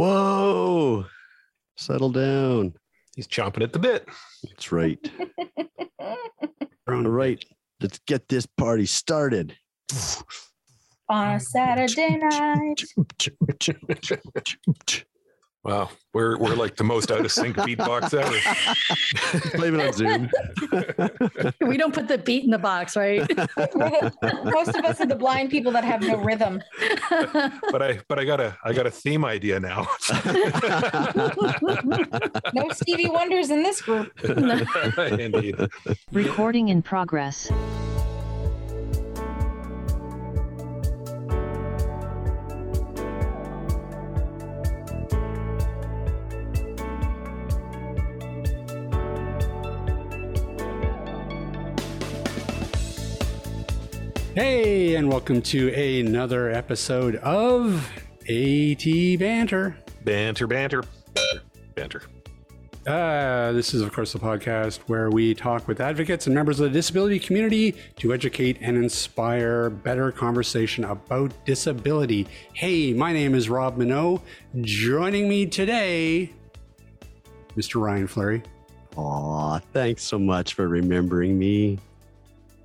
Whoa. Settle down. He's chomping at the bit. That's right. All right. Let's get this party started. On a Saturday night. Wow, we're we're like the most out of sync beatbox ever. Blame it on Zoom. we don't put the beat in the box, right? Most of us are the blind people that have no rhythm. But I but I got a I got a theme idea now. No Stevie Wonders in this group. Indeed. Recording in progress. Hey, and welcome to another episode of AT Banter. Banter, banter, banter, banter. Uh, this is, of course, the podcast where we talk with advocates and members of the disability community to educate and inspire better conversation about disability. Hey, my name is Rob Mineault. Joining me today, Mr. Ryan Fleury. Aw, thanks so much for remembering me.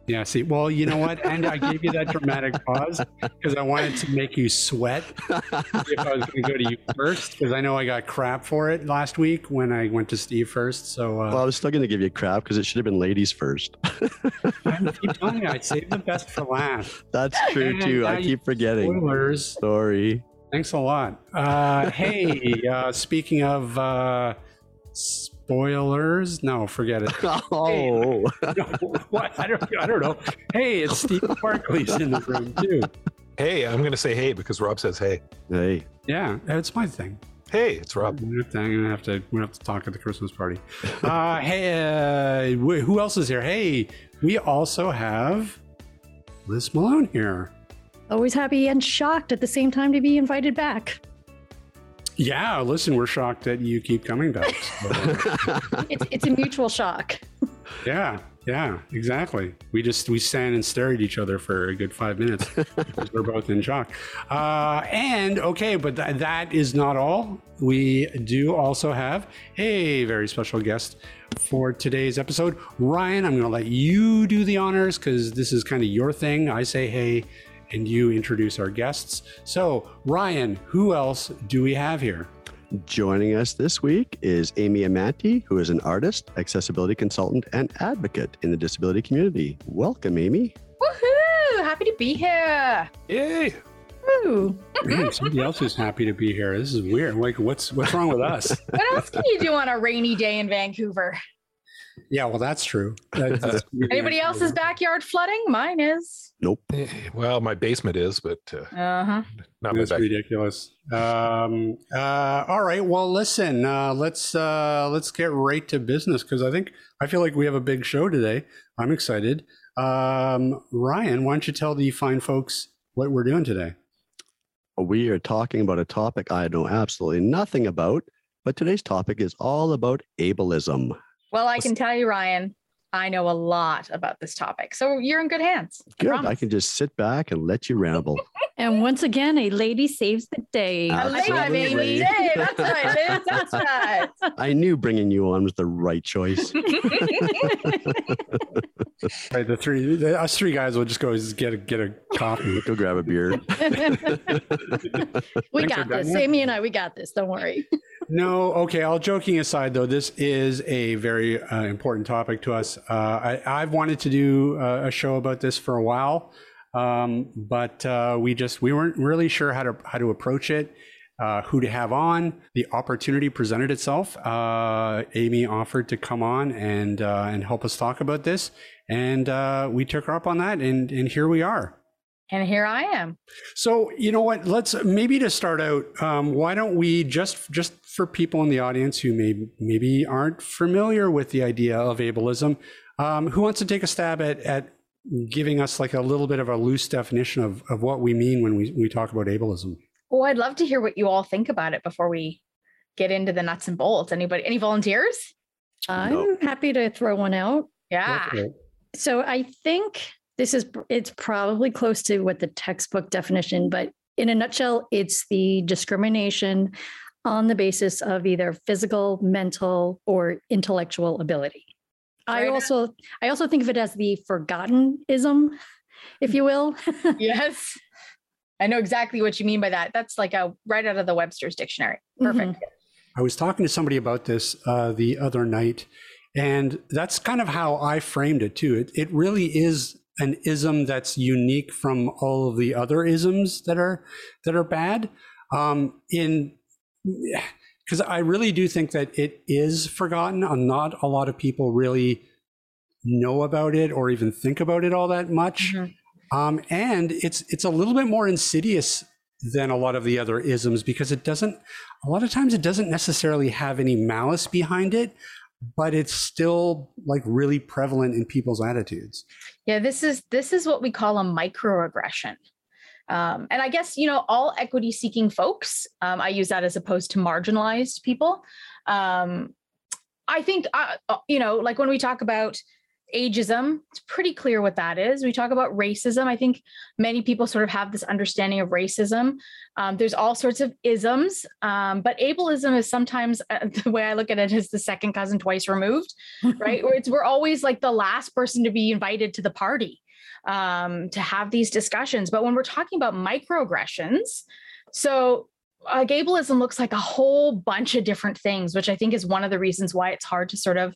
Yeah, see, well, you know what? And I gave you that dramatic pause because I wanted to make you sweat if I was going to go to you first because I know I got crap for it last week when I went to Steve first. So uh, Well, I was still going to give you crap because it should have been ladies first. I keep telling you, I saved the best for last. That's true And too. I keep forgetting. Spoilers. Sorry. Thanks a lot. Uh, hey, uh, speaking of uh, spoilers, no, forget it. Oh, No, what? I don't, I don't know. Hey, it's Steve Barclay's in the room too. Hey, I'm gonna say hey because Rob says hey. hey. Yeah, it's my thing. Hey, it's Rob. I'm gonna have to. I'm gonna have to talk at the Christmas party. Uh, hey, uh, who else is here? Hey, we also have Lis Malone here. Always happy and shocked at the same time to be invited back. Yeah, listen, we're shocked that you keep coming back. So, It's, it's a mutual shock. yeah, yeah, exactly. We just we stand and stare at each other for a good five minutes because we're both in shock. Uh, and okay, but th- that is not all. We do also have a very special guest for today's episode. Ryan, I'm going to let you do the honors because this is kind of your thing. I say hey, and you introduce our guests. So, Ryan, who else do we have here? Joining us this week is Amy Amantea, who is an artist, accessibility consultant, and advocate in the disability community. Welcome, Amy. Woohoo! Happy to be here. Yay! Ooh. Man, somebody else is happy to be here. This is weird. Like, what's what's wrong with us? What else can you do on a rainy day in Vancouver? Yeah, well, that's true. That- that's- Anybody else's backyard flooding? Mine is. Nope. Eh, Well, my basement is, but uh, Uh huh. not my That's ridiculous. Um, uh, all right. Well, listen. Uh, let's uh, let's get right to business because I think I feel like we have a big show today. I'm excited. Um, Ryan, why don't you tell the fine folks what we're doing today? We are talking about a topic I know absolutely nothing about, but today's topic is all about ableism. Well, I can tell you, Ryan, I know a lot about this topic. So you're in good hands. I Good. I promise. can just sit back and let you ramble. And once again, a lady saves the day. A lady Absolutely. baby. Hey, that's right, Lis. That's right. I knew bringing you on was the right choice. Right, the three, the, us three guys will just go just get a, get a coffee. Go grab a beer. we Thanks got this. doing. Amy and I, we got this. Don't worry. No, okay. All joking aside, though, this is a very uh, important topic to us. Uh, I, I've wanted to do uh, a show about this for a while, um, but uh, we just we weren't really sure how to how to approach it, uh, who to have on. The opportunity presented itself. Uh, Amy offered to come on and uh, and help us talk about this, and uh, we took her up on that, and and here we are. And here I am. So you know what? Let's maybe to start out. Um, why don't we just just for people in the audience who may maybe aren't familiar with the idea of ableism, um, who wants to take a stab at at giving us like a little bit of a loose definition of of what we mean when we we talk about ableism? Well, I'd love to hear what you all think about it before we get into the nuts and bolts. Anybody? Any volunteers? I'm No. happy to throw one out. Yeah. Okay. So I think this is it's probably close to what the textbook definition, but in a nutshell, it's the discrimination on the basis of either physical, mental, or intellectual ability. I also I also think of it as the forgotten ism, if you will. yes. I know exactly what you mean by that. That's like a right out of the Webster's dictionary. Perfect. I was talking to somebody about this uh, the other night, and that's kind of how I framed it too. It, it really is an ism that's unique from all of the other isms that are that are bad. Um, in because I really do think that it is forgotten. Not a lot of people really know about it or even think about it all that much. Mhm. Um, and it's it's a little bit more insidious than a lot of the other isms because it doesn't a lot of times it doesn't necessarily have any malice behind it but it's still like really prevalent in people's attitudes Yeah, this is this is what we call a microaggression. Um, and I guess you know all equity seeking folks. Um, I use that as opposed to marginalized people. Um, I think uh, uh, you know, like when we talk about ageism, it's pretty clear what that is. We talk about racism. I think many people sort of have this understanding of racism. Um, there's all sorts of isms, um, but ableism is sometimes uh, the way I look at it is the second cousin twice removed right? Where it's we're always like the last person to be invited to the party um, to have these discussions. But when we're talking about microaggressions, so uh, ableism looks like a whole bunch of different things, which I think is one of the reasons why it's hard to sort of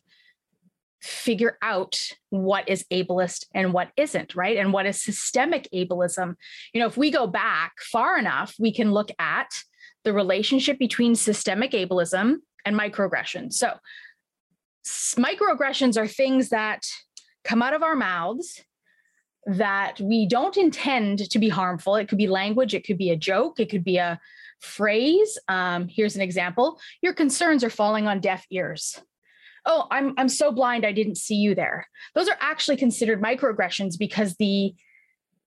figure out what is ableist and what isn't, right? And what is systemic ableism. You know, if we go back far enough, we can look at the relationship between systemic ableism and microaggression. So microaggressions are things that come out of our mouths that we don't intend to be harmful. It could be language, it could be a joke, it could be a phrase. Um, here's an example Your concerns are falling on deaf ears. Oh, I'm, I'm so blind, I didn't see you there. Those are actually considered microaggressions because the,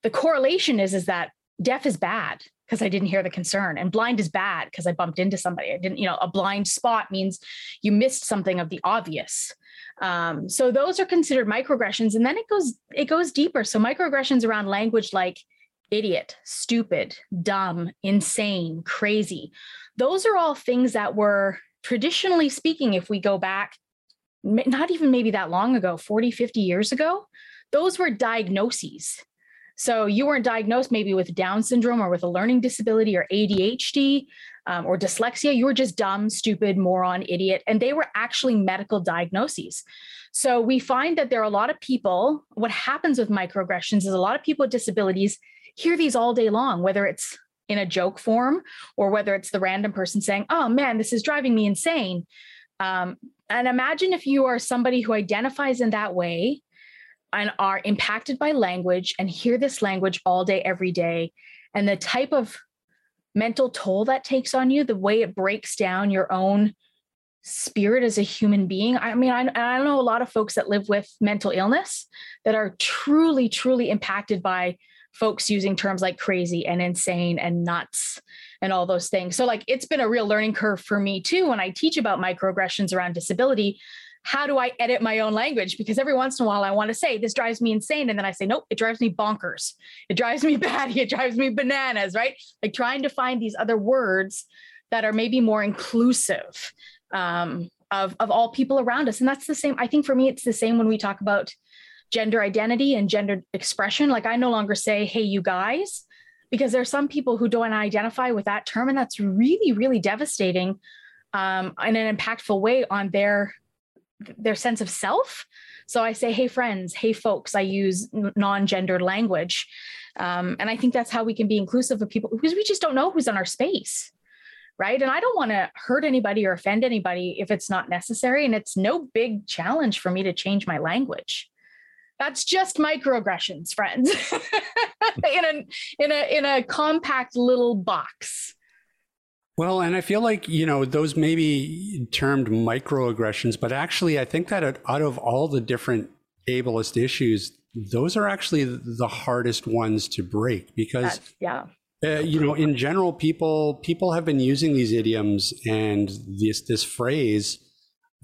the correlation is, is that deaf is bad because I didn't hear the concern, and blind is bad because I bumped into somebody. I didn't, you know, a blind spot means you missed something of the obvious. Um, so those are considered microaggressions, and then it goes it goes deeper. So microaggressions around language like idiot, stupid, dumb, insane, crazy. Those are all things that were traditionally speaking, if we go back, not even maybe that long ago, 40, 50 years ago, those were diagnoses. So you weren't diagnosed maybe with Down syndrome or with a learning disability or ADHD um, or dyslexia. You were just dumb, stupid, moron, idiot. And they were actually medical diagnoses. So we find that there are a lot of people, what happens with microaggressions is a lot of people with disabilities hear these all day long, whether it's in a joke form or whether it's the random person saying, oh man, this is driving me insane. Um, and imagine if you are somebody who identifies in that way and are impacted by language and hear this language all day, every day, and the type of mental toll that takes on you, the way it breaks down your own spirit as a human being. I mean, I, I know a lot of folks that live with mental illness that are truly, truly impacted by folks using terms like crazy and insane and nuts and all those things. So, like, it's been a real learning curve for me too when I teach about microaggressions around disability. How do I edit my own language? Because every once in a while I want to say, this drives me insane. And then I say, nope, it drives me bonkers. It drives me batty. It drives me bananas, right? Like trying to find these other words that are maybe more inclusive um, of, of all people around us. And that's the same. I think for me, it's the same when we talk about gender identity and gender expression. Like I no longer say, hey, you guys, because there are some people who don't identify with that term. And that's really, really devastating um, in an impactful way on their their sense of self. So I say, hey, friends, hey, folks, I use non gendered language. Um, and I think that's how we can be inclusive of people because we just don't know who's in our space. Right. And I don't want to hurt anybody or offend anybody if it's not necessary. And it's no big challenge for me to change my language. That's just microaggressions, friends, in a in a in a compact little box. Well, and I feel like, you know, those may be termed microaggressions, but actually, I think that out of all the different ableist issues, those are actually the hardest ones to break because, That's, yeah. uh, you know, in general, people people have been using these idioms and this this phrase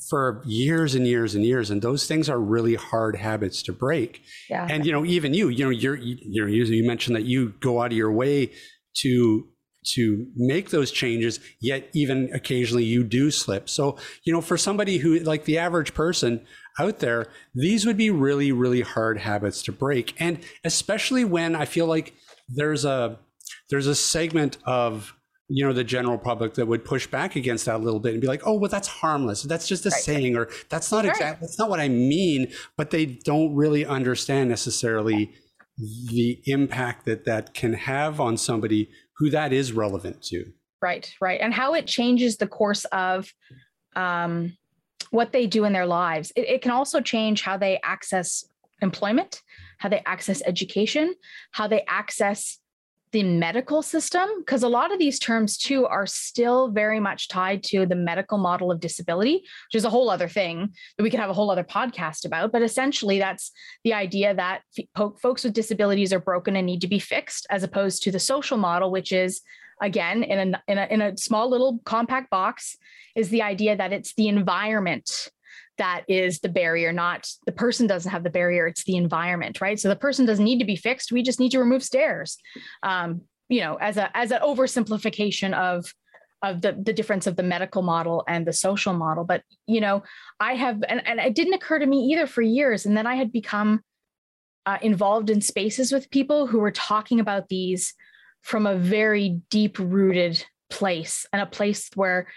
for years and years and years, and those things are really hard habits to break. Yeah. And you know, even you, you know, you're you, you know, you you mentioned that you go out of your way to to make those changes yet even occasionally you do slip. So you know for somebody who like the average person out there these would be really really hard habits to break. And especially when i feel like there's a there's a segment of you know the general public that would push back against that a little bit and be like oh well that's harmless. That's just a Right. saying or that's not exactly that's not what i mean but they don't really understand necessarily the impact that that can have on somebody who that is relevant to Right, right. And how it changes the course of um, what they do in their lives. It, it can also change how they access employment, how they access education, how they access the medical system. Because a lot of these terms, too, are still very much tied to the medical model of disability, which is a whole other thing that we can have a whole other podcast about. But essentially, that's the idea that folks with disabilities are broken and need to be fixed, as opposed to the social model, which is again in a, in a in a small little compact box is the idea that it's the environment that is the barrier not the person doesn't have the barrier it's the environment right? So the person doesn't need to be fixed we just need to remove stairs. Um, you know as a as an oversimplification of of the the difference of the medical model and the social model. But you know i have and, and it didn't occur to me either for years and then i had become uh, involved in spaces with people who were talking about these from a very deep rooted place and a place where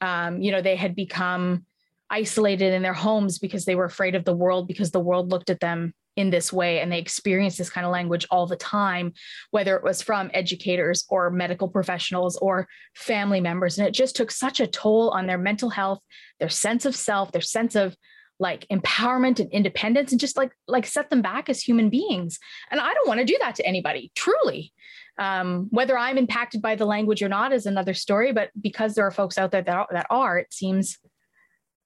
um, you know they had become isolated in their homes because they were afraid of the world because the world looked at them in this way and they experienced this kind of language all the time whether it was from educators or medical professionals or family members. And it just took such a toll on their mental health their sense of self their sense of like empowerment and independence and just like like set them back as human beings. And i don't want to do that to anybody truly. Um, whether i'm impacted by the language or not is another story but because there are folks out there that that are it seems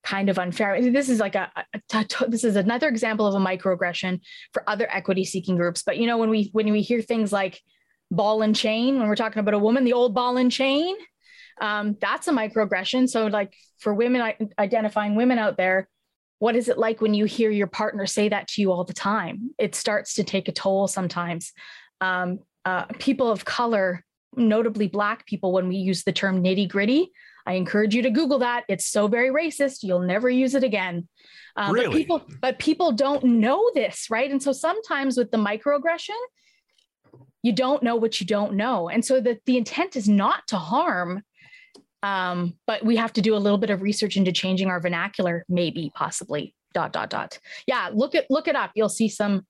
kind of unfair. This is like a, a- a- this is another example of a microaggression for other equity seeking groups. But you know when we when we hear things like ball and chain when we're talking about a woman the old ball and chain um, that's a microaggression. So like for women identifying women out there what is it like when you hear your partner say that to you all the time? It starts to take a toll sometimes. Um, uh, people of color notably black people when we use the term nitty gritty i encourage you to google that. It's so very racist. You'll never use it again. Um, but Really? people but people don't know this right? And so sometimes with the microaggression you don't know what you don't know. And so the, the intent is not to harm um, but we have to do a little bit of research into changing our vernacular maybe possibly dot dot dot. Yeah look at look it up. You'll see some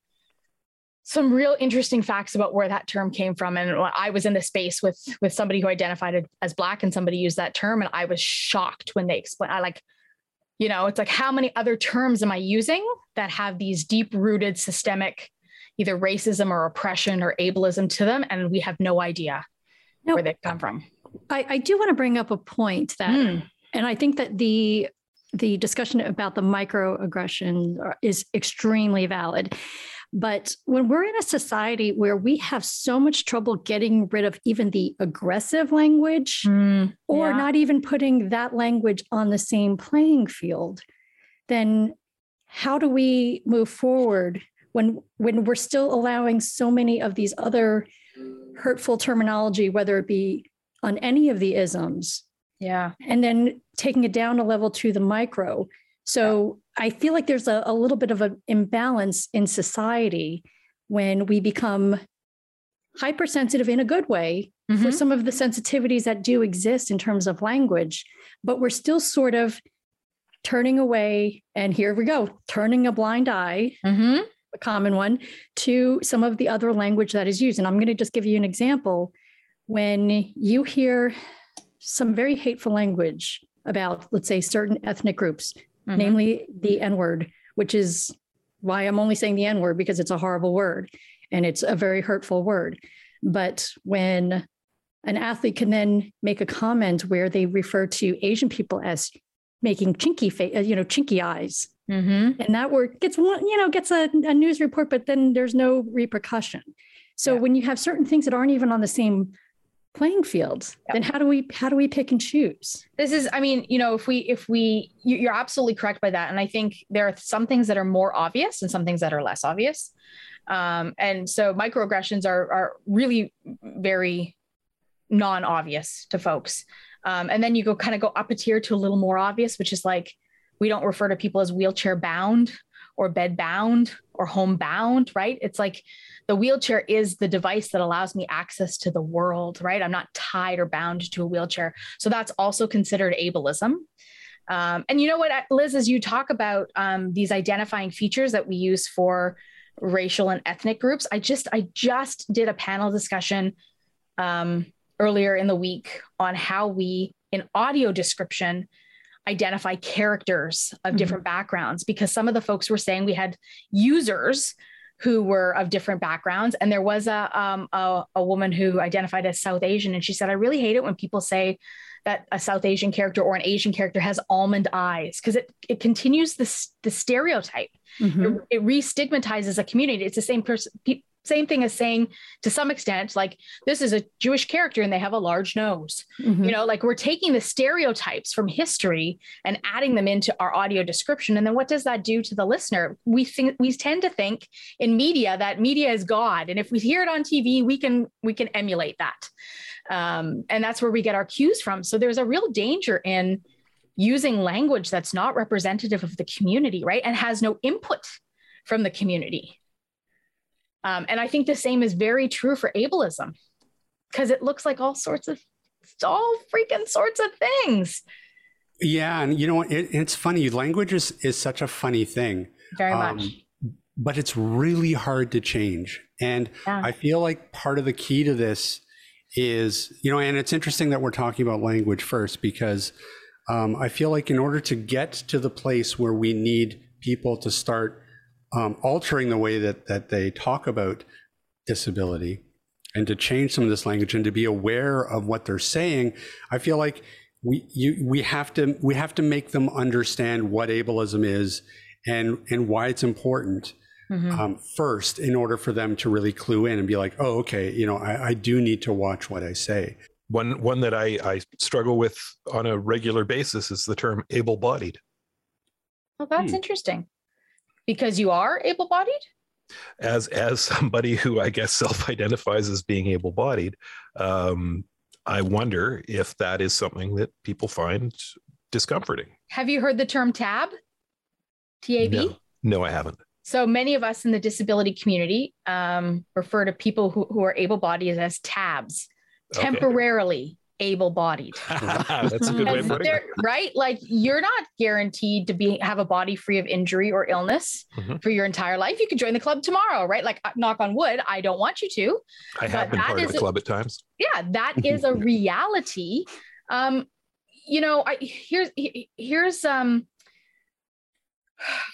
some real interesting facts about where that term came from and i was in the space with with somebody who identified as black and somebody used that term and i was shocked when they explained i like you know it's like how many other terms am i using that have these deep rooted systemic either racism or oppression or ableism to them and we have no idea where they come from I, I do want to bring up a point that, Mm. and I think that the the discussion about the microaggression is extremely valid. But when we're in a society where we have so much trouble getting rid of even the aggressive language, Mm, or yeah. not even putting that language on the same playing field, then how do we move forward when when we're still allowing so many of these other hurtful terminology, whether it be on any of the isms, yeah and then taking it down a level to the micro. So I feel like there's a, a little bit of an imbalance in society when we become hypersensitive in a good way for Mhm. some of the sensitivities that do exist in terms of language, but we're still sort of turning away. And here we go, turning a blind eye, Mhm. a common one, to some of the other language that is used. And I'm going to just give you an example. When you hear some very hateful language about, let's say, certain ethnic groups, Mhm. namely the N word, which is why I'm only saying the N word because it's a horrible word and it's a very hurtful word. But when an athlete can then make a comment where they refer to Asian people as making chinky face, you know, chinky eyes, Mhm. and that word gets one, you know, gets a, a news report, but then there's no repercussion. So Yeah. when you have certain things that aren't even on the same playing field, then how do we how do we pick and choose? this is i mean you know if we if we you- you're absolutely correct by that and i think there are some things that are more obvious and some things that are less obvious um, and so microaggressions are are really very non-obvious to folks. Um, and then you go kind of go up a tier to a little more obvious, which is like we don't refer to people as wheelchair bound or bed bound or home bound, right? It's like the wheelchair is the device that allows me access to the world, right? I'm not tied or bound to a wheelchair. So that's also considered ableism. Um, and you know what, Lis, as you talk about um, these identifying features that we use for racial and ethnic groups, I just I just did a panel discussion um, earlier in the week on how we in audio description identify characters of mm-hmm. different backgrounds because some of the folks were saying we had users who were of different backgrounds and there was a, um, a, a woman who identified as south asian and she said i really hate it when people say that a south asian character or an asian character has almond eyes because it, it continues the, the stereotype mm-hmm. it, it re-stigmatizes a community it's the same person same thing as saying to some extent like this is a jewish character and they have a large nose. Mm-hmm. you know like we're taking the stereotypes from history and adding them into our audio description. And then what does that do to the listener? We think we tend to think in media that media is god. And if we hear it on tv we can we can emulate that. Um, and that's where we get our cues from. So there's a real danger in using language that's not representative of the community right? And has no input from the community um, and I think the same is very true for ableism because it looks like all sorts of, all freaking sorts of things. Yeah. And you know, it, it's funny. Language is, is such a funny thing. Very um, much. But it's really hard to change. And yeah. I feel like part of the key to this is, you know, and it's interesting that we're talking about language first because um, I feel like in order to get to the place where we need people to start um, altering the way that that they talk about disability and to change some of this language and to be aware of what they're saying i feel like we you, we have to we have to make them understand what ableism is and and why it's important mm-hmm. um, first in order for them to really clue in and be like oh okay you know I, I do need to watch what i say one one that I, I struggle with on a regular basis is the term able-bodied well that's hmm. interesting because you are able-bodied? As as somebody who i guess self-identifies as being able-bodied um, i wonder if that is something that people find discomforting. Have you heard the term tab? Tab no, no i haven't. So many of us in the disability community um, refer to people who, who are able-bodied as tabs okay. Temporarily able-bodied. That's a good way of putting it. Right? Like you're not guaranteed to be have a body free of injury or illness mm-hmm. for your entire life. You could join the club tomorrow, right? Like uh, knock on wood, I don't want you to. I have been part of the club at times. Yeah, that is a reality. Um, you know, I here's here's um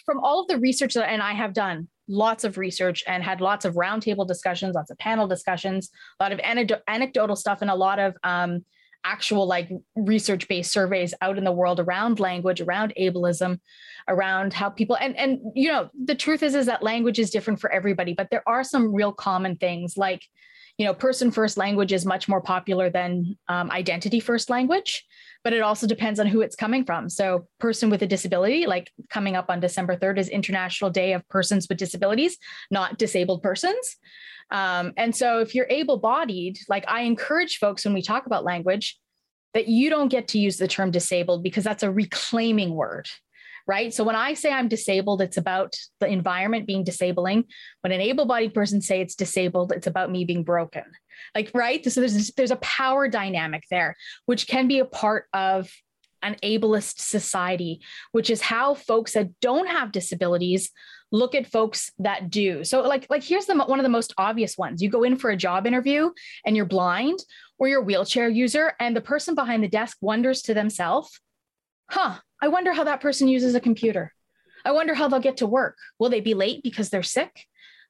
from all of the research that and I have done, lots of research and had lots of roundtable discussions, lots of panel discussions, a lot of anecdotal stuff, and a lot of um, actual like research based surveys out in the world around language around ableism around how people and and you know the truth is is that language is different for everybody but there are some real common things like you know person first language is much more popular than um, identity first language but it also depends on who it's coming from so person with a disability like coming up on december 3rd is international day of persons with disabilities not disabled persons um, and so if you're able bodied, like I encourage folks when we talk about language, that you don't get to use the term disabled because that's a reclaiming word. Right. So when I say I'm disabled, it's about the environment being disabling. When an able bodied person say it's disabled, it's about me being broken. Like, right. So there's, there's a power dynamic there, which can be a part of an ableist society, which is how folks that don't have disabilities look at folks that do. So like like here's the one of the most obvious ones. You go in for a job interview and you're blind or you're a wheelchair user and the person behind the desk wonders to themselves, "Huh, I wonder how that person uses a computer. I wonder how they'll get to work. Will they be late because they're sick?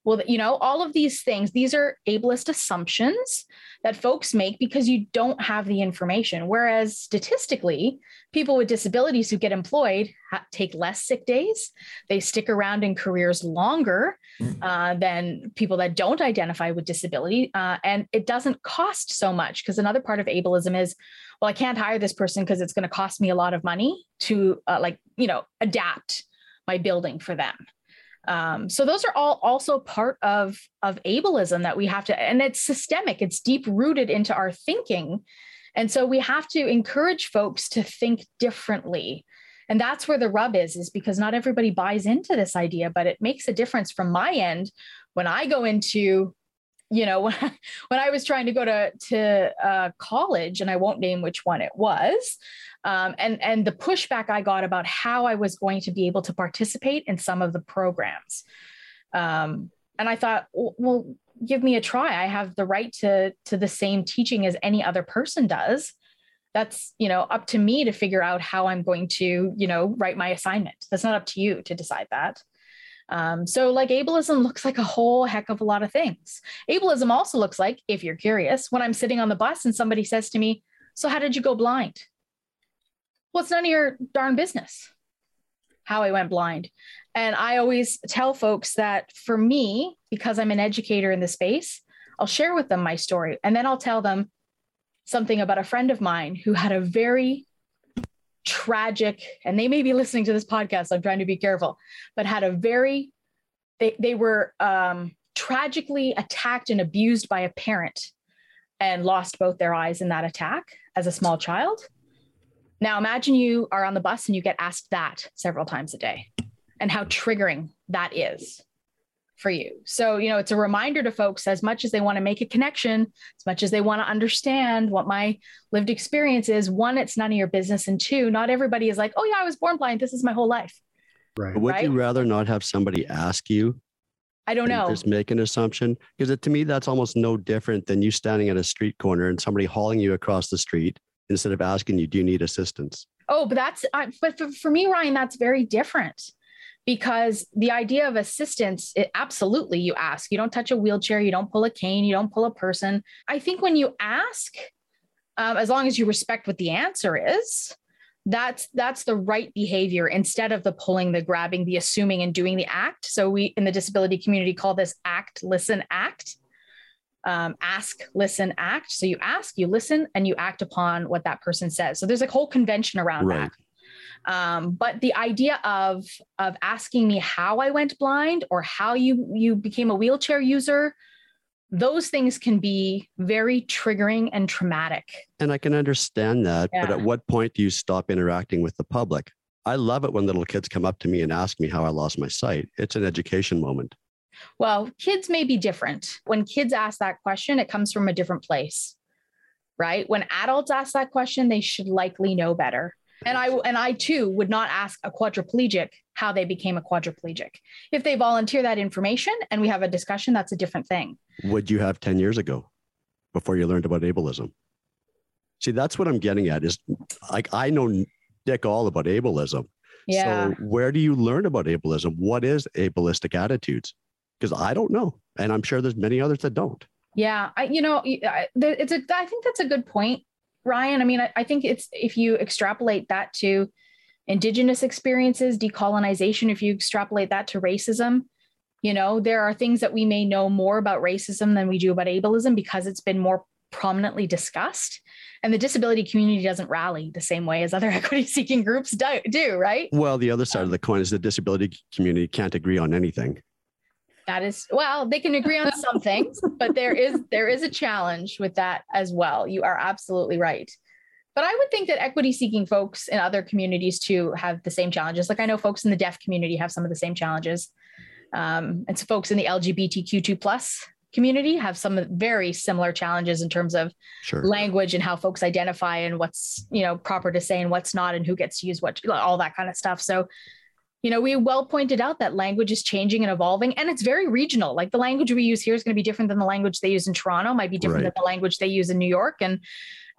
Well you know all of these things these are ableist assumptions that folks make because you don't have the information. Whereas statistically people with disabilities who get employed take less sick days. They stick around in careers longer mm. uh, than people that don't identify with disability uh, and it doesn't cost so much. Because another part of ableism is well i can't hire this person because it's going to cost me a lot of money to uh, like you know adapt my building for them Um, so those are all also part of of ableism that we have to, and it's systemic. It's deep rooted into our thinking, and so we have to encourage folks to think differently. And that's where the rub is, is because not everybody buys into this idea, but it makes a difference from my end when I go into you know when I, when I was trying to go to to uh, college and I won't name which one it was um, and and the pushback I got about how I was going to be able to participate in some of the programs. Um, and I thought well give me a try. I have the right to to the same teaching as any other person does. That's you know up to me to figure out how I'm going to you know write my assignment. That's not up to you to decide that um, so, like, ableism looks like a whole heck of a lot of things. Ableism also looks like, if you're curious, when I'm sitting on the bus and somebody says to me, So, how did you go blind? Well, it's none of your darn business how I went blind. And I always tell folks that for me, because I'm an educator in the space, I'll share with them my story. And then I'll tell them something about a friend of mine who had a very tragic, and they may be listening to this podcast. I'm trying to be careful, but had a very, they, they were um, tragically attacked and abused by a parent and lost both their eyes in that attack as a small child. Now, imagine you are on the bus and you get asked that several times a day and how triggering that is for you. So, you know, it's a reminder to folks as much as they want to make a connection, as much as they want to understand what my lived experience is. One, it's none of your business. And two, not everybody is like, oh, yeah, I was born blind. This is my whole life. Right. But would right? you rather not have somebody ask you? I don't know. Just make an assumption. Because to me, that's almost no different than you standing at a street corner and somebody hauling you across the street instead of asking you, do you need assistance? Oh, but that's, uh, but for, for me, Ryan, that's very different because the idea of assistance it, absolutely you ask. You don't touch a wheelchair you don't pull a cane you don't pull a person. I think when you ask um, as long as you respect what the answer is that's that's the right behavior instead of the pulling the grabbing the assuming and doing the act. So we in the disability community call this act listen act. Um, ask listen act. So you ask you listen and you act upon what that person says. So there's a whole convention around right. that um, but the idea of of asking me how I went blind or how you you became a wheelchair user, those things can be very triggering and traumatic. And I can understand that. Yeah. But at what point do you stop interacting with the public? I love it when little kids come up to me and ask me how I lost my sight. It's an education moment. Well, kids may be different. When kids ask that question, it comes from a different place, right? When adults ask that question, they should likely know better. And I and I too would not ask a quadriplegic how they became a quadriplegic. If they volunteer that information and we have a discussion, that's a different thing. Would you have 10 years ago before you learned about ableism? See, that's what I'm getting at is like I know dick all about ableism. Yeah. So where do you learn about ableism? What is ableistic attitudes? Because I don't know. And I'm sure there's many others that don't. Yeah, I, you know, it's a. I think that's a good point Ryan, I mean, I, I think it's if you extrapolate that to indigenous experiences, decolonization, if you extrapolate that to racism, you know, there are things that we may know more about racism than we do about ableism because it's been more prominently discussed. And the disability community doesn't rally the same way as other equity seeking groups do, do, right? Well, the other side of the coin is the disability community can't agree on anything that is well they can agree on some things but there is there is a challenge with that as well. You are absolutely right. But i would think that equity seeking folks in other communities too have the same challenges. Like i know folks in the deaf community have some of the same challenges. Um, and so folks in the lgbtq2 plus community have some very similar challenges in terms of sure. language and how folks identify and what's you know proper to say and what's not and who gets to use what all that kind of stuff. So you know, we well pointed out that language is changing and evolving, and it's very regional. Like the language we use here is going to be different than the language they use in Toronto, might be different right. than the language they use in New York. And,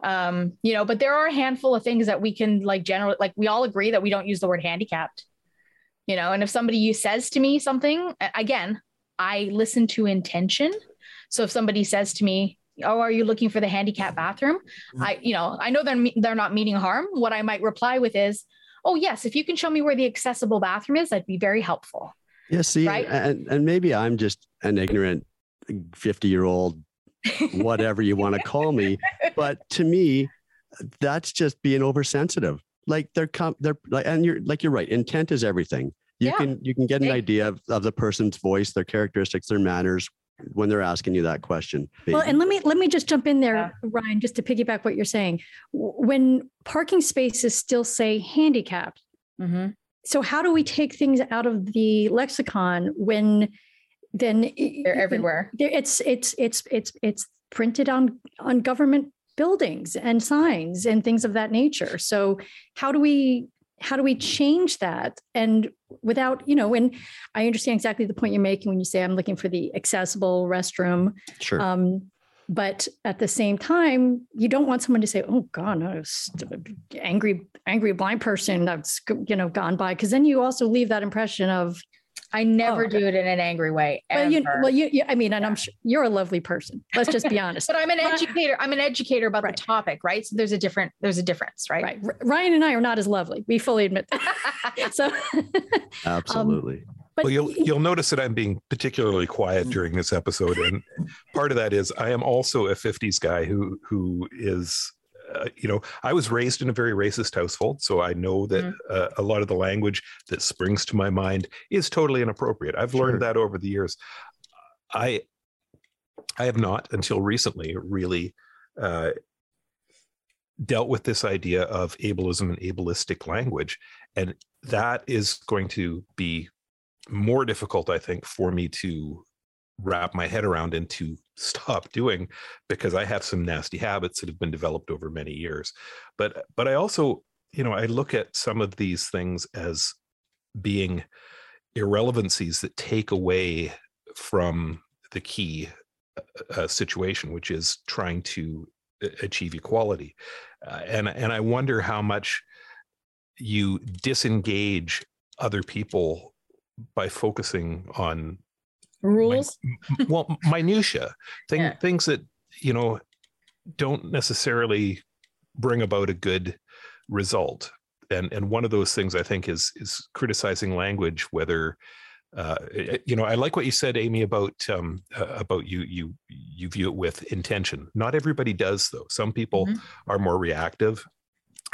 um, you know, but there are a handful of things that we can like generally, like we all agree that we don't use the word handicapped, you know, and if somebody says to me something, again, I listen to intention. So if somebody says to me, oh are you looking for the handicap bathroom mm-hmm. i you know i know they're they're not meaning harm what i might reply with is oh yes if you can show me where the accessible bathroom is that'd be very helpful yeah see right? and, and maybe i'm just an ignorant 50 year old whatever you want to call me but to me that's just being oversensitive like they're com- they're like and you're like you're right intent is everything You Yeah. can you can get an idea of, of the person's voice, their characteristics, their manners when they're asking you that question. Well, and let me let me just jump in there, Yeah. Ryan, just to piggyback what you're saying. When parking spaces still say handicapped, Mhm. so how do we take things out of the lexicon when then i- They're i- everywhere. there- It's it's it's it's it's printed on on government buildings and signs and things of that nature. So how do we how do we change that? And without you know and i understand exactly the point you're making when you say i'm looking for the accessible restroom. Sure. um, but at the same time, you don't want someone to say, "Oh God, no, angry, angry blind person that's you know gone by," because then you also leave that impression of, I never Oh. do it in an angry way. well, you, ever. well, you, you I mean, and I'm sure you're a lovely person. Let's just be honest. but I'm an educator. I'm an educator about Right. the topic, right? So there's a different there's a difference, right? right, R- Ryan and I are not as lovely. We fully admit that. So, um, Absolutely. but well, you'll you'll notice that I'm being particularly quiet mm. during this episode, and part of that is I am also a '50s guy who who is, uh, you know, I was raised in a very racist household, so I know that Mhm. uh, a lot of the language that springs to my mind is totally inappropriate. I've Sure. learned that over the years. I I have not until recently really uh, dealt with this idea of ableism and ableistic language, and that is going to be more difficult, I think, for me to wrap my head around and to stop doing because I have some nasty habits that have been developed over many years. But but I also, you know, I look at some of these things as being irrelevancies that take away from the key uh, situation, which is trying to achieve equality. Uh, and and I wonder how much you disengage other people by focusing on Rules. well minutia thing, Yeah. things that you know don't necessarily bring about a good result and and one of those things i think is is criticizing language whether uh, eh, you know, I like what you said, Amy, about um, uh, about you you you view it with intention. Not everybody does, though. Some people Mhm. are more reactive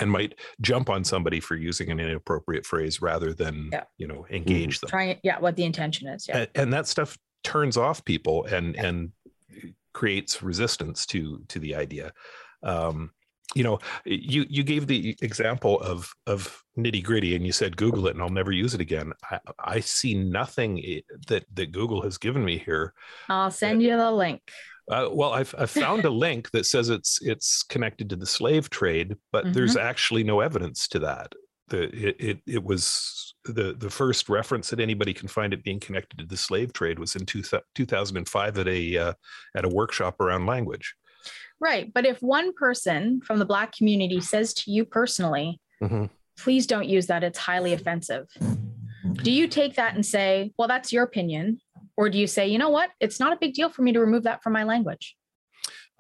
and might jump on somebody for using an inappropriate phrase rather than Yeah. you know engage them Trying, yeah, what the intention is. Yeah. and, and that stuff turns off people and and creates resistance to to the idea um you know you you gave the example of of nitty gritty and you said google it and i'll never use it again i, I see nothing that that google has given me here I'll send you the link. Uh, well I've, I've found a link that says it's it's connected to the slave trade but there's actually no evidence to that the it, it it was the the first reference that anybody can find it being connected to the slave trade was in two, 2005 at a uh, at a workshop around language Right. But if one person from the Black community says to you personally, Mhm. please don't use that, it's highly offensive. Do you take that and say, well, that's your opinion? Or do you say, you know what? It's not a big deal for me to remove that from my language.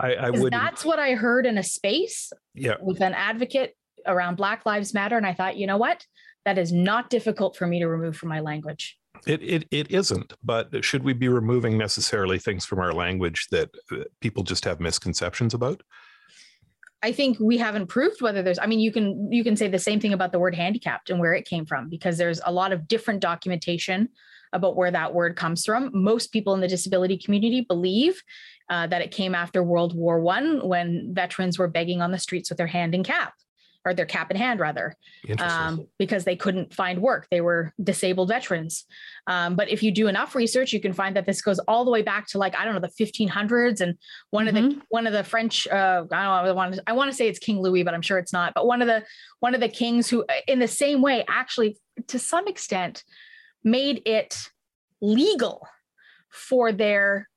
i i would That's what I heard in a space yeah with an advocate around Black Lives Matter. And I thought, you know what? That is not difficult for me to remove from my language. It, it it isn't, but should we be removing necessarily things from our language that uh, people just have misconceptions about? I think we haven't proved whether there's I mean you can you can say the same thing about the word handicapped and where it came from because there's a lot of different documentation about where that word comes from. Most people in the disability community believe uh, that it came after World War One when veterans were begging on the streets with their hand in cap or their cap in hand rather um, because they couldn't find work. They were disabled veterans. Um, but if you do enough research, you can find that this goes all the way back to like I don't know the 1500s. And one of the one of the French, uh, I don't know, I want to I want to say it's King Louis, but I'm sure it's not. But one of the one of the kings who, in the same way, actually to some extent, made it legal for their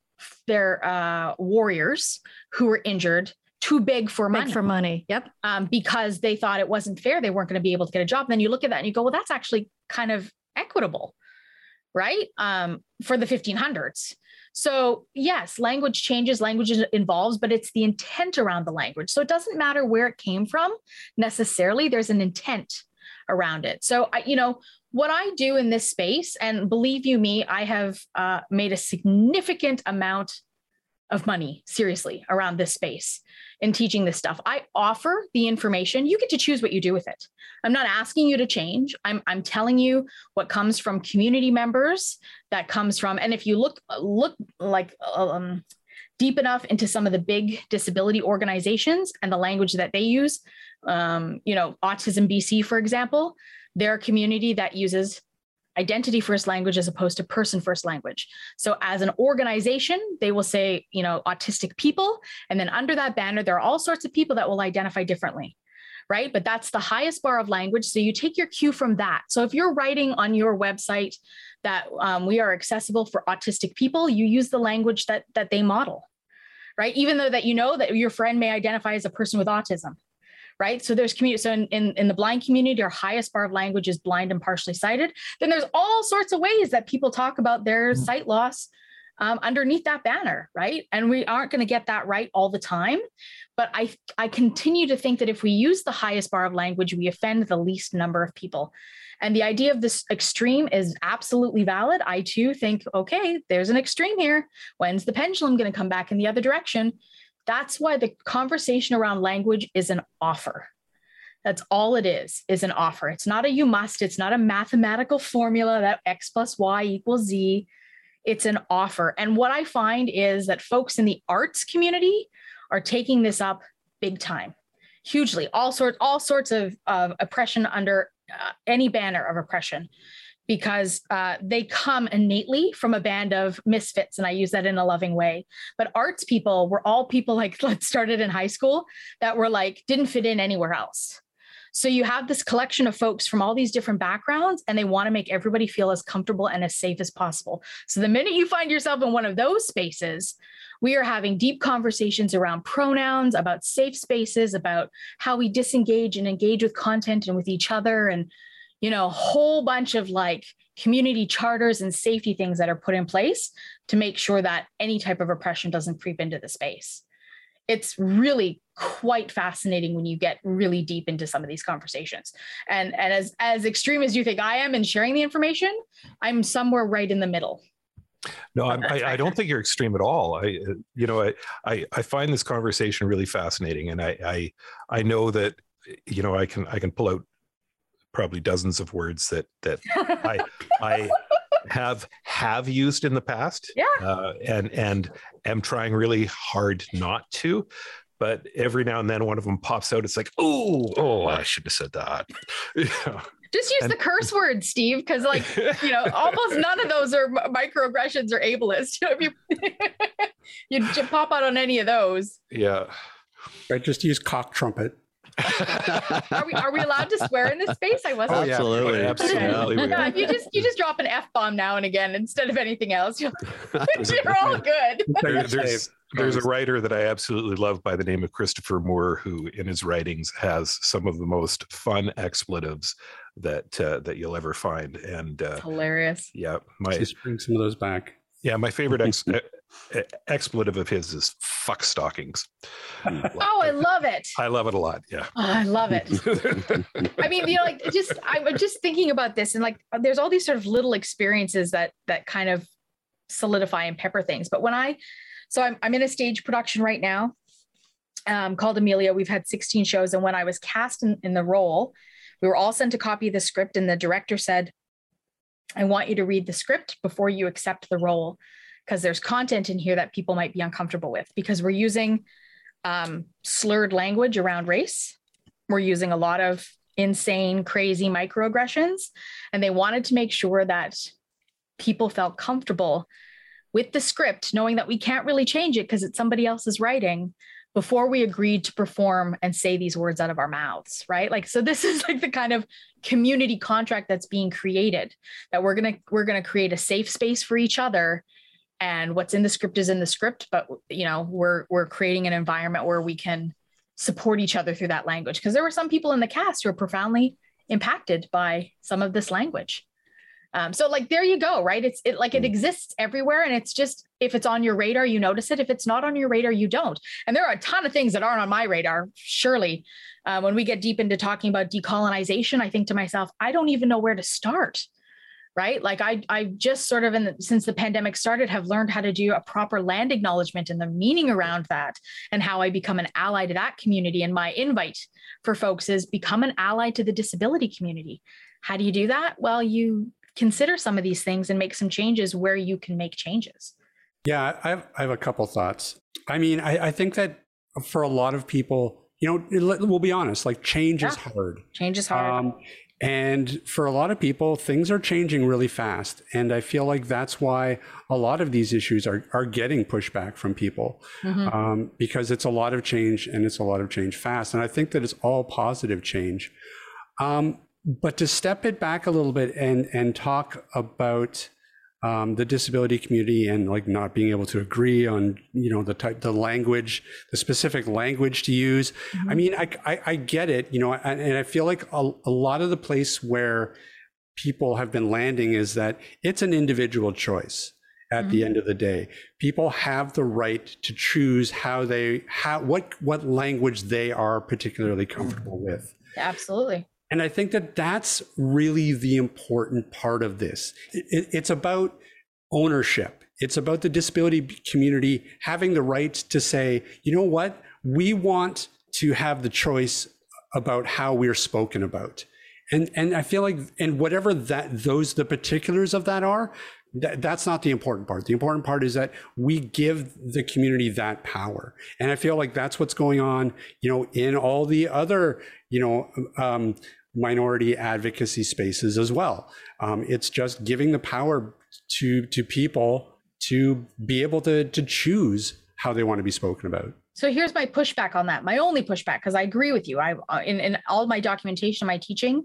their uh, warriors who were injured to beg for money for money. Yep. um, because they thought it wasn't fair. They weren't going to be able to get a job. And then you look at that and you go, well, that's actually kind of equitable, right? Um, for the 1500s. So, yes, language changes, language involves, but it's the intent around the language. So, it doesn't matter where it came from necessarily, there's an intent around it. So, I, you know, what I do in this space, and believe you me, I have uh, made a significant amount of money seriously around this space in teaching this stuff. I offer the information. You get to choose what you do with it. I'm not asking you to change. I'm, I'm telling you what comes from community members that comes from, and if you look, look like um, deep enough into some of the big disability organizations and the language that they use, um, you know, Autism BC, for example, they're a community that uses identity first language as opposed to person first language. So as an organization, they will say, you know, autistic people. And then under that banner, there are all sorts of people that will identify differently. Right. But that's the highest bar of language. So you take your cue from that. So if you're writing on your website that um, we are accessible for autistic people, you use the language that that they model. Right. Even though that you know that your friend may identify as a person with autism right? So there's community. So in, in, in the blind community, our highest bar of language is blind and partially sighted. Then there's all sorts of ways that people talk about their mm-hmm. sight loss um, underneath that banner, right? And we aren't going to get that right all the time. But I, I continue to think that if we use the highest bar of language, we offend the least number of people. And the idea of this extreme is absolutely valid. I too think, okay, there's an extreme here. When's the pendulum going to come back in the other direction? That's why the conversation around language is an offer. That's all it is, is an offer. It's not a you must, it's not a mathematical formula that X plus Y equals Z. It's an offer. And what I find is that folks in the arts community are taking this up big time, hugely, all sorts, all sorts of, of oppression under uh, any banner of oppression because uh, they come innately from a band of misfits, and I use that in a loving way. But arts people were all people like that started in high school that were like didn't fit in anywhere else. So you have this collection of folks from all these different backgrounds, and they want to make everybody feel as comfortable and as safe as possible. So the minute you find yourself in one of those spaces, we are having deep conversations around pronouns, about safe spaces, about how we disengage and engage with content and with each other, and you know, a whole bunch of like community charters and safety things that are put in place to make sure that any type of oppression doesn't creep into the space. It's really quite fascinating when you get really deep into some of these conversations. And, and as, as extreme as you think I am in sharing the information, I'm somewhere right in the middle. No, I, I don't think you're extreme at all. I, you know, I, I, I find this conversation really fascinating, and I, I, I know that, you know, I can, I can pull out probably dozens of words that that I I have have used in the past. Yeah. Uh, and and am trying really hard not to. But every now and then one of them pops out. It's like, oh, oh, I should have said that. yeah. Just use and, the curse word, Steve, because like you know, almost none of those are microaggressions or ableist. You know, if you you pop out on any of those. Yeah. Right. Just use cock trumpet are we are we allowed to swear in this space? I wasn't. Oh, absolutely, yeah. absolutely. no, you just you just drop an f bomb now and again instead of anything else. You're, you're all good. There, there's there's a writer that I absolutely love by the name of Christopher Moore, who in his writings has some of the most fun expletives that uh, that you'll ever find. And uh, hilarious. Yeah, my just bring some of those back. Yeah, my favorite ex- expletive of his is fuck stockings. oh, I love it. I love it a lot. Yeah. Oh, I love it. I mean, you know, like just I'm just thinking about this and like there's all these sort of little experiences that that kind of solidify and pepper things. But when I so I'm I'm in a stage production right now um, called Amelia. We've had 16 shows. And when I was cast in, in the role, we were all sent a copy of the script, and the director said, I want you to read the script before you accept the role because there's content in here that people might be uncomfortable with because we're using um, slurred language around race. We're using a lot of insane, crazy microaggressions. And they wanted to make sure that people felt comfortable with the script, knowing that we can't really change it because it's somebody else's writing before we agreed to perform and say these words out of our mouths, right? Like, so this is like the kind of community contract that's being created that we're going to, we're going to create a safe space for each other and what's in the script is in the script but you know we're we're creating an environment where we can support each other through that language. Because there were some people in the cast who were profoundly impacted by some of this language. Um, so like there you go right? It's it like it mm. exists everywhere and it's just if it's on your radar you notice it. If it's not on your radar you don't. And there are a ton of things that aren't on my radar surely. Uh, when we get deep into talking about decolonization i think to myself i don't even know where to start right? Like I, I just sort of in the, since the pandemic started have learned how to do a proper land acknowledgement and the meaning around that and how I become an ally to that community. And my invite for folks is become an ally to the disability community. How do you do that? Well, you consider some of these things and make some changes where you can make changes. Yeah, I have, I have a couple thoughts. I mean, I, I think that for a lot of people, you know, we'll be honest, like change yeah. is hard. Change is hard. Um, and for a lot of people, things are changing really fast. And I feel like that's why a lot of these issues are, are getting pushback from people mm-hmm. um, because it's a lot of change and it's a lot of change fast. And I think that it's all positive change. Um, but to step it back a little bit and, and talk about um, the disability community and like not being able to agree on you know the type the language the specific language to use. Mm-hmm. i mean I, I, I get it you know and, and i feel like a, a lot of the place where people have been landing is that it's an individual choice at mm-hmm. the end of the day. People have the right to choose how they how what what language they are particularly comfortable with. Absolutely and I think that that's really the important part of this. It, it's about ownership. It's about the disability community having the right to say, you know what, we want to have the choice about how we're spoken about. And and I feel like and whatever that those the particulars of that are, that, that's not the important part. The important part is that we give the community that power. And I feel like that's what's going on, you know, in all the other, you know, um, minority advocacy spaces as well. Um, it's just giving the power to to people to be able to to choose how they want to be spoken about. So here's my pushback on that. My only pushback, because I agree with you. I uh, in, in all my documentation, my teaching,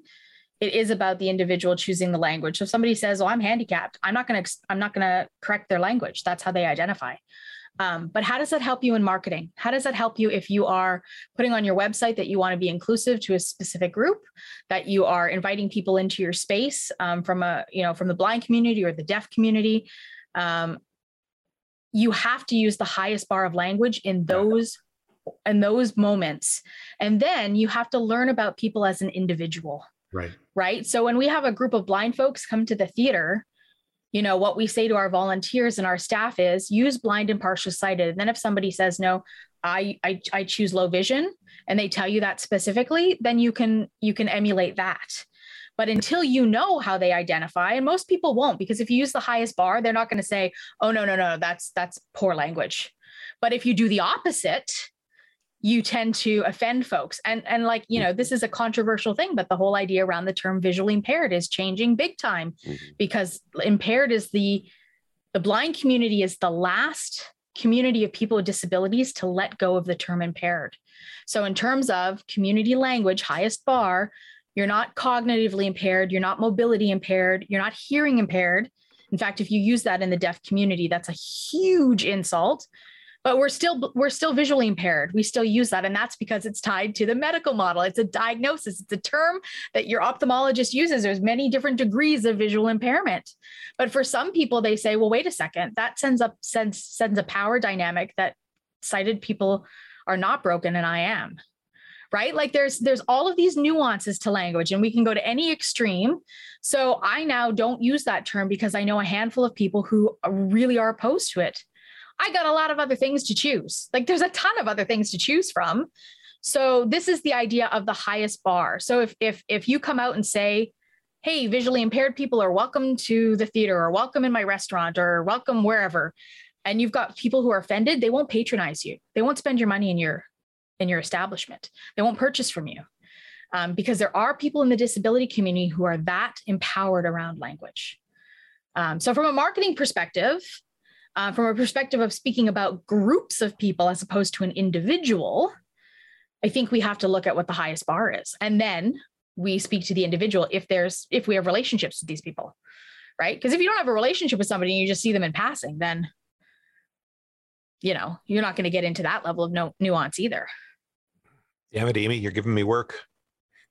it is about the individual choosing the language. So if somebody says, "Oh, I'm handicapped," I'm not going to I'm not going to correct their language. That's how they identify. Um, but how does that help you in marketing? How does that help you if you are putting on your website that you want to be inclusive to a specific group, that you are inviting people into your space um, from a you know from the blind community or the deaf community? Um, you have to use the highest bar of language in those in those moments, and then you have to learn about people as an individual. Right. Right. So when we have a group of blind folks come to the theater, you know what we say to our volunteers and our staff is use blind and partial sighted and then if somebody says no I, I i choose low vision and they tell you that specifically then you can you can emulate that but until you know how they identify and most people won't because if you use the highest bar they're not going to say oh no no no that's that's poor language but if you do the opposite you tend to offend folks. And and like you know this is a controversial thing but the whole idea around the term visually impaired is changing big time mm-hmm. because impaired is the the blind community is the last community of people with disabilities to let go of the term impaired. So in terms of community language highest bar you're not cognitively impaired you're not mobility impaired you're not hearing impaired. In fact if you use that in the deaf community that's a huge insult but we're still we're still visually impaired. We still use that and that's because it's tied to the medical model. It's a diagnosis. It's a term that your ophthalmologist uses. There's many different degrees of visual impairment. But for some people they say well wait a second. That sends up sends sends a power dynamic that sighted people are not broken and i am. Right? Like there's there's all of these nuances to language and we can go to any extreme. So i now don't use that term because i know a handful of people who really are opposed to it I got a lot of other things to choose. Like there's a ton of other things to choose from. So this is the idea of the highest bar. So if if if you come out and say, "Hey, visually impaired people are welcome to the theater or welcome in my restaurant or welcome wherever," and you've got people who are offended, they won't patronize you. They won't spend your money in your in your establishment. They won't purchase from you. Um, because there are people in the disability community who are that empowered around language. Um, so, from a marketing perspective, uh, from a perspective of speaking about groups of people as opposed to an individual, I think we have to look at what the highest bar is. And then we speak to the individual if there's if we have relationships with these people. Right. Because if you don't have a relationship with somebody and you just see them in passing, then you know, you're not going to get into that level of no nuance either. Damn it, Amy, you're giving me work.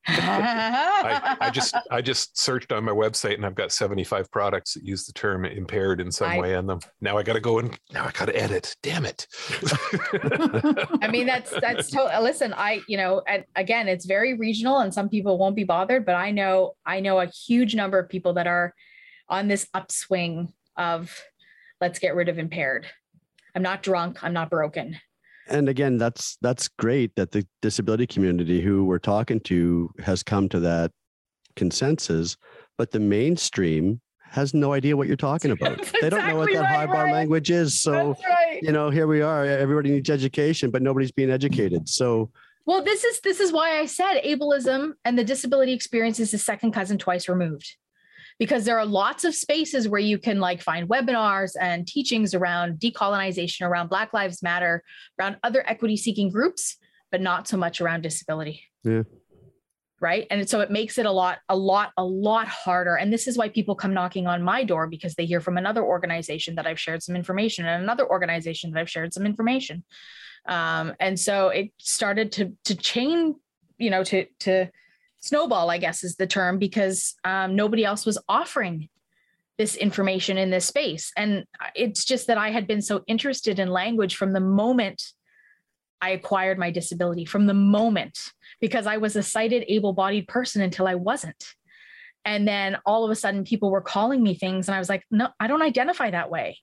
I, I, just I just searched on my website and I've got 75 products that use the term impaired in some I, way in them. Now I got to go and now I got to edit. Damn it. I mean that's that's to- listen, I you know, and again, it's very regional and some people won't be bothered, but I know I know a huge number of people that are on this upswing of let's get rid of impaired. I'm not drunk. I'm not broken. And again, that's that's great that the disability community who we're talking to has come to that consensus, but the mainstream has no idea what you're talking about. That's they don't know what that right, high bar Ryan. language is. So, right. you know, here we are. Everybody needs education, but nobody's being educated. So, Well, this is this is why I said ableism and the disability experience is a second cousin twice removed. Because there are lots of spaces where you can like find webinars and teachings around decolonization, around Black Lives Matter, around other equity seeking groups, but not so much around disability. Yeah. Right. And so it makes it a lot, a lot, a lot harder. And this is why people come knocking on my door because they hear from another organization that I've shared some information and another organization that I've shared some information um, and so it started to to chain you know to to snowball i guess is the term because um, nobody else was offering this information in this space. And it's just that i had been so interested in language from the moment i acquired my disability from the moment because i was a sighted able-bodied person until i wasn't. And then all of a sudden people were calling me things and i was like no i don't identify that way.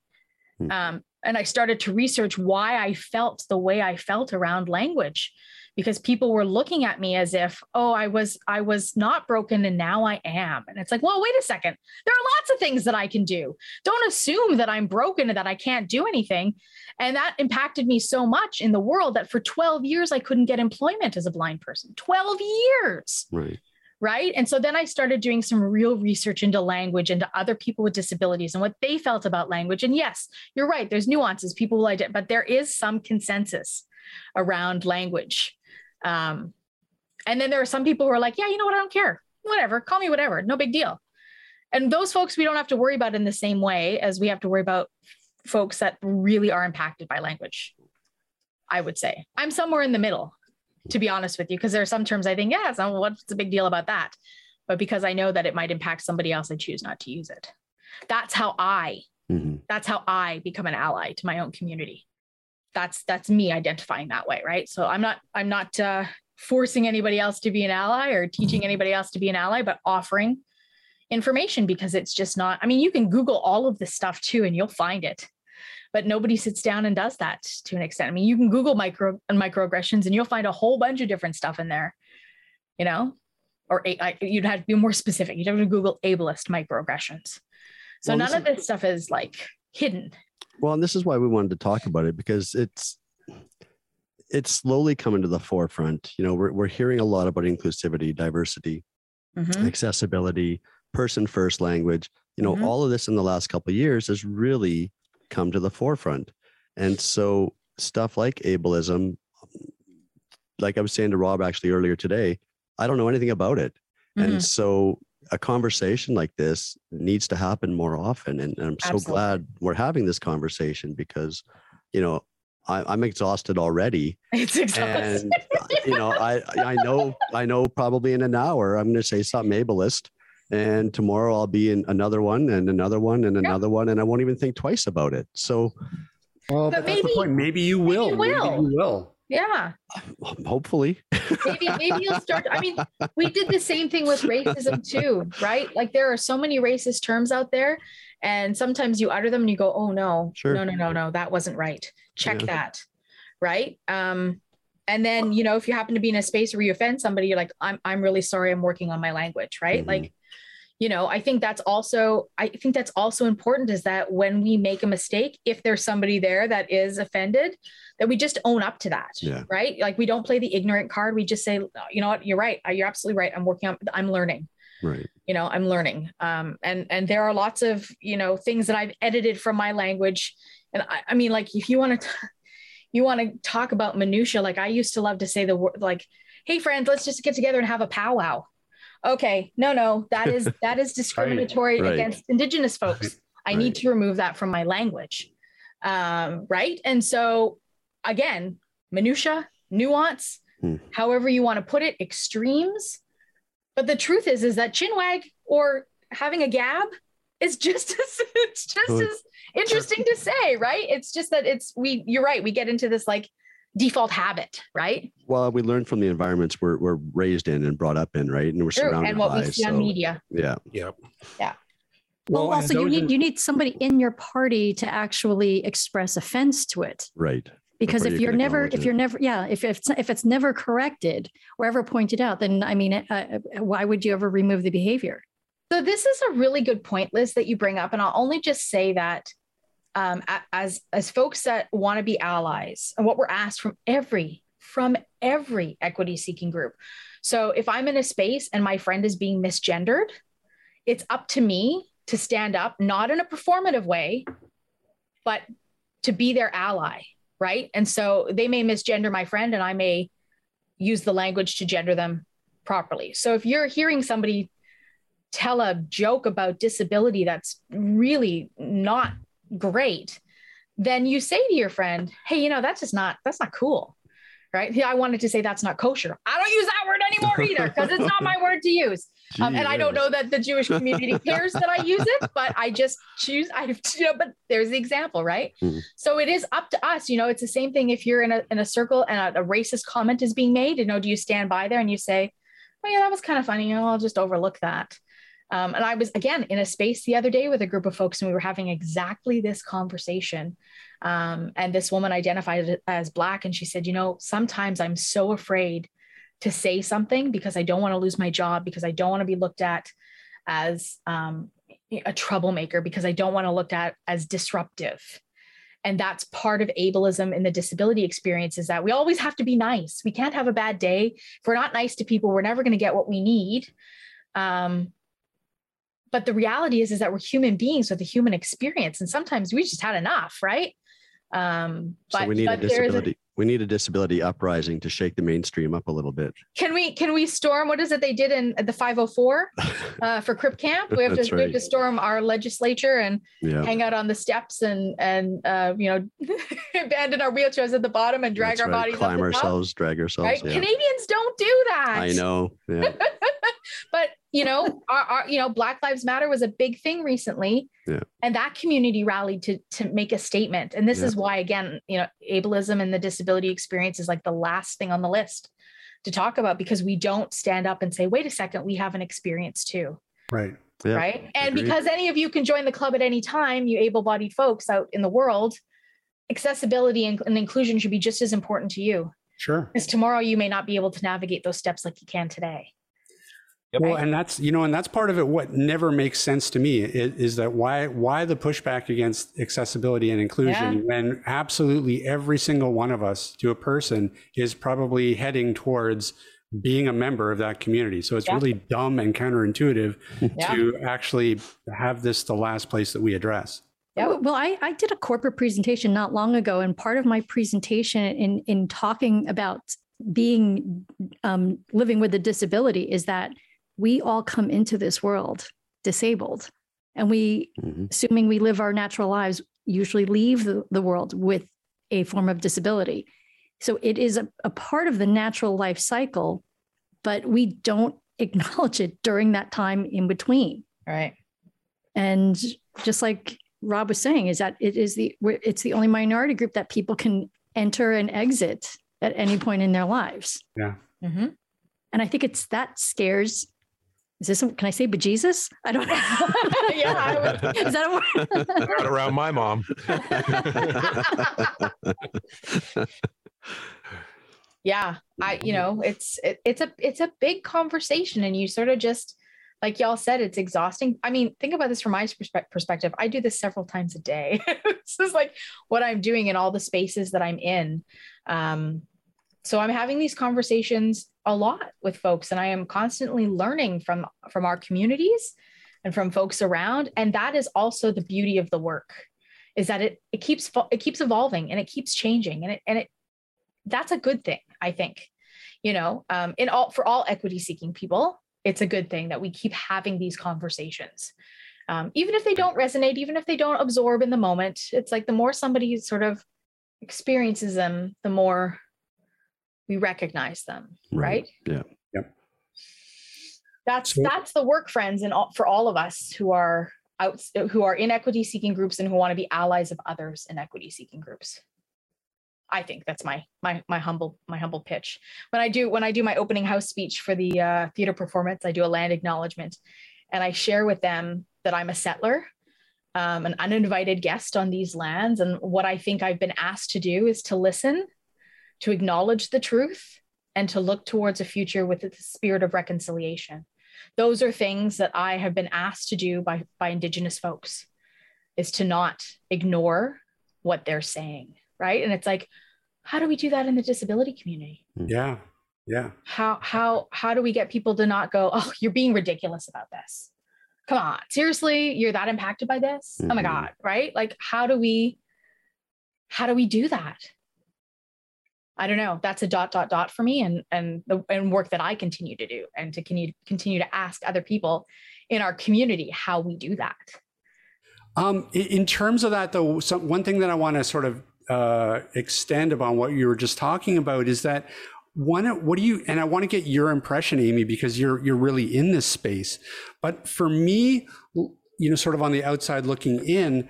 Hmm. um, and I started to research why I felt the way I felt around language because people were looking at me as if oh I was I was not broken and now I am and it's like well wait a second there are lots of things that I can do don't assume that I'm broken and that I can't do anything and that impacted me so much in the world that for 12 years I couldn't get employment as a blind person 12 years right. right? And so then I started doing some real research into language, into other people with disabilities and what they felt about language. And yes, you're right. There's nuances. People will identify, but there is some consensus around language. Um, and then there are some people who are like, yeah, you know what? I don't care. Whatever. Call me whatever. No big deal. And those folks we don't have to worry about in the same way as we have to worry about folks that really are impacted by language. I would say I'm somewhere in the middle to be honest with you, because there are some terms I think, yeah, so what's the big deal about that? But because I know that it might impact somebody else, I choose not to use it. That's how I, Mhm. that's how I become an ally to my own community. That's that's me identifying that way, right? So I'm not I'm not uh, forcing anybody else to be an ally or teaching anybody else to be an ally, but offering information because it's just not. I mean, you can Google all of this stuff too, and you'll find it but nobody sits down and does that to an extent. I mean, you can Google micro and microaggressions and you'll find a whole bunch of different stuff in there, you know, or I, you'd have to be more specific. You'd have to Google ableist microaggressions. So Well, none of this stuff is like hidden. Well, and this is why we wanted to talk about it because it's it's slowly coming to the forefront. You know, we're we're hearing a lot about inclusivity, diversity, Mhm. accessibility, person first language. You know, Mhm. all of this in the last couple of years has really come to the forefront. And so stuff like ableism, like I was saying to Rob actually earlier today, I don't know anything about it. Mhm. And so a conversation like this needs to happen more often. And, and I'm so Absolutely. glad we're having this conversation because, you know, I, I'm exhausted already. It's exhausting. And uh, you know, I I know I know probably in an hour I'm going to say something ableist, and tomorrow I'll be in another one and another one and another one, and I won't even think twice about it. So Well, But but, that's the maybe- point. Maybe you will. you Maybe will. you will. Yeah. hopefully, maybe maybe you'll start i mean we did the same thing with racism too right? Like there are so many racist terms out there and sometimes you utter them and you go oh no. Sure. no no no no. That wasn't right. Check Yeah. that. Right? Um and then you know if you happen to be in a space where you offend somebody you're like i'm i'm really sorry. I'm working on my language. Right? Mhm. like you know i think that's also i think that's also important is that when we make a mistake if there's somebody there that is offended that we just own up to that Yeah. right? Like we don't play the ignorant card. We just say you know what? You're right. You're absolutely right. I'm working on i'm learning. Right? you know i'm learning. Um and and there are lots of you know things that i've edited from my language. And i, I mean like if you want to you want to talk about minutia like i used to love to say the word like hey friends let's just get together and have a powwow okay no no that is that is discriminatory Right. against indigenous folks i Right. need to remove that from my language um right and so again minutia nuance Hmm. however you want to put it extremes but the truth is, is that chinwag or having a gab is just as it's just as interesting to say, right? It's just that it's we. You're right. We get into this like default habit, right? Well, we learn from the environments we're we're raised in and brought up in, right? And we're True. surrounded And what by. we see on media. Yeah, Yep. Yeah. well, well also you need you need somebody in your party to actually express offense to it right because if you are never if you're never yeah if it's if it's never corrected or ever pointed out then i mean uh, uh, why would you ever remove the behavior so this is a really good point Lis that you bring up and i'll only just say that um, as as folks that want to be allies and what we're asked from every from every equity seeking group so if i'm in a space and my friend is being misgendered it's up to me to stand up not in a performative way but to be their ally right? And so they may misgender my friend and I may use the language to gender them properly. So if you're hearing somebody tell a joke about disability that's really not great, then you say to your friend, "Hey, you know, that's just not that's not cool." Right? Yeah, I wanted to say that's not kosher. I don't use that word anymore either because it's not my word to use. Um, and I don't know that the Jewish community cares that I use it, but I just choose. I, you know, but there's the example, right? Mm-hmm. So it is up to us. You know, it's the same thing if you're in a in a circle and a, a racist comment is being made. You know, do you stand by there and you say, "Oh yeah, that was kind of funny. You know, I'll just overlook that." Um, and I was again in a space the other day with a group of folks, and we were having exactly this conversation. Um, and this woman identified as black, and she said, "You know, sometimes I'm so afraid." to say something because I don't want to lose my job, because I don't want to be looked at as um, a troublemaker, because I don't want to look at as disruptive. And that's part of ableism in the disability experience is that we always have to be nice. We can't have a bad day. If we're not nice to people, we're never going to get what we need. Um, but the reality is, is that we're human beings with a human experience. And sometimes we just had enough, right? Um, but, so we need a disability we need a disability uprising to shake the mainstream up a little bit. Can we can we storm what is it they did in the 504 uh, for Crip Camp? We have to right. we have to storm our legislature and yeah. hang out on the steps and and uh, you know abandon our wheelchairs at the bottom and drag That's our right. bodies climb ourselves, drag ourselves. Right? Yeah. Canadians don't do that. I know. Yeah. but you know, our, our, you know, Black Lives Matter was a big thing recently, yeah. and that community rallied to to make a statement. And this yeah. is why, again, you know, ableism and the disability experience is like the last thing on the list to talk about because we don't stand up and say, "Wait a second, we have an experience too." Right. Yeah. Right. And Agreed. because any of you can join the club at any time, you able-bodied folks out in the world, accessibility and, and inclusion should be just as important to you. Sure. Because tomorrow you may not be able to navigate those steps like you can today. Yep. Well, and that's you know, and that's part of it. What never makes sense to me is, is that why why the pushback against accessibility and inclusion yeah. when absolutely every single one of us to a person is probably heading towards being a member of that community. So it's yeah. really dumb and counterintuitive yeah. to actually have this the last place that we address. Yeah. Well, I, I did a corporate presentation not long ago, and part of my presentation in in talking about being um, living with a disability is that we all come into this world disabled. And we, mm-hmm. assuming we live our natural lives, usually leave the, the world with a form of disability. So it is a, a part of the natural life cycle, but we don't acknowledge it during that time in between. Right. And just like Rob was saying, is that it is the it's the only minority group that people can enter and exit at any point in their lives. Yeah. Mm-hmm. And I think it's that scares is this, can I say bejesus? I don't know. yeah. Would, is that a word? Not around my mom. yeah. I, you know, it's, it, it's a, it's a big conversation and you sort of just, like y'all said, it's exhausting. I mean, think about this from my perspe- perspective. I do this several times a day. this is like what I'm doing in all the spaces that I'm in. Um, so i'm having these conversations a lot with folks and i am constantly learning from from our communities and from folks around and that is also the beauty of the work is that it it keeps it keeps evolving and it keeps changing and it and it that's a good thing i think you know um, in all for all equity seeking people it's a good thing that we keep having these conversations. Um, even if they don't resonate even if they don't absorb in the moment it's like the more somebody sort of experiences them the more we recognize them right, right? yeah. Yep. That's so, that's the work friends and all, for all of us who are out who are in equity seeking groups and who want to be allies of others in equity seeking groups. I think that's my my my humble my humble pitch. When i do when i do my opening house speech for the uh, theater performance i do a land acknowledgement and i share with them that I'm a settler, um, an uninvited guest on these lands. And what I think I've been asked to do is to listen, to acknowledge the truth, and to look towards a future with the spirit of reconciliation. Those are things that I have been asked to do by, by Indigenous folks, is to not ignore what they're saying, right? And it's like, how do we do that in the disability community? Yeah. Yeah. How how how do we get people to not go, oh, you're being ridiculous about this? Come on, seriously, you're that impacted by this? Mm-hmm. Oh my mm-hmm. God, right? Like, how do we how do we do that? I don't know. That's a dot dot dot for me, and and the and work that I continue to do, and to continue continue to ask other people in our community how we do that. Um, in terms of that, though, some, one thing that I want to sort of uh, extend upon what you were just talking about is that one what do you and i want to get your impression amy because you're you're really in this space but for me you know sort of on the outside looking in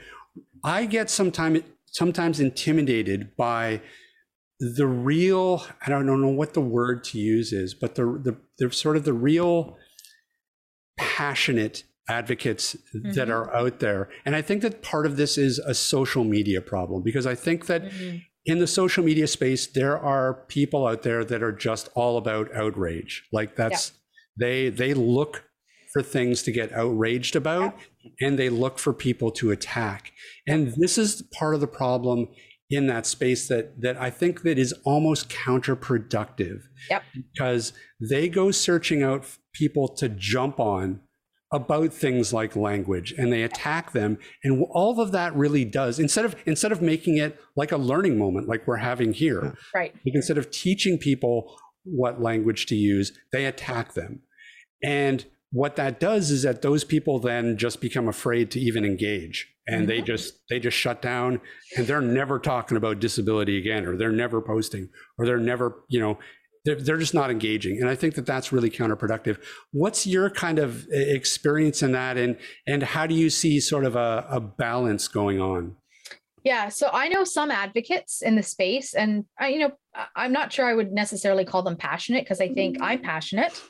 i get sometimes sometimes intimidated by the real i don't know what the word to use is but the the, the sort of the real passionate advocates mm-hmm. that are out there and i think that part of this is a social media problem because i think that mm-hmm in the social media space, there are people out there that are just all about outrage. Like that's yeah. they they look for things to get outraged about yeah. and they look for people to attack. And this is part of the problem in that space that that I think that is almost counterproductive. Yep. Because they go searching out people to jump on about things like language and they attack them and all of that really does instead of instead of making it like a learning moment like we're having here right instead of teaching people what language to use they attack them and what that does is that those people then just become afraid to even engage and mm-hmm. they just they just shut down. And they're never talking about disability again or they're never posting or they're never you know they're, they're just not engaging. And i think that that's really counterproductive. What's your kind of experience in that? And and how do you see sort of a, a balance going on? Yeah, so I know some advocates in the space, and I, you know, I'm not sure I would necessarily call them passionate because I think I'm passionate,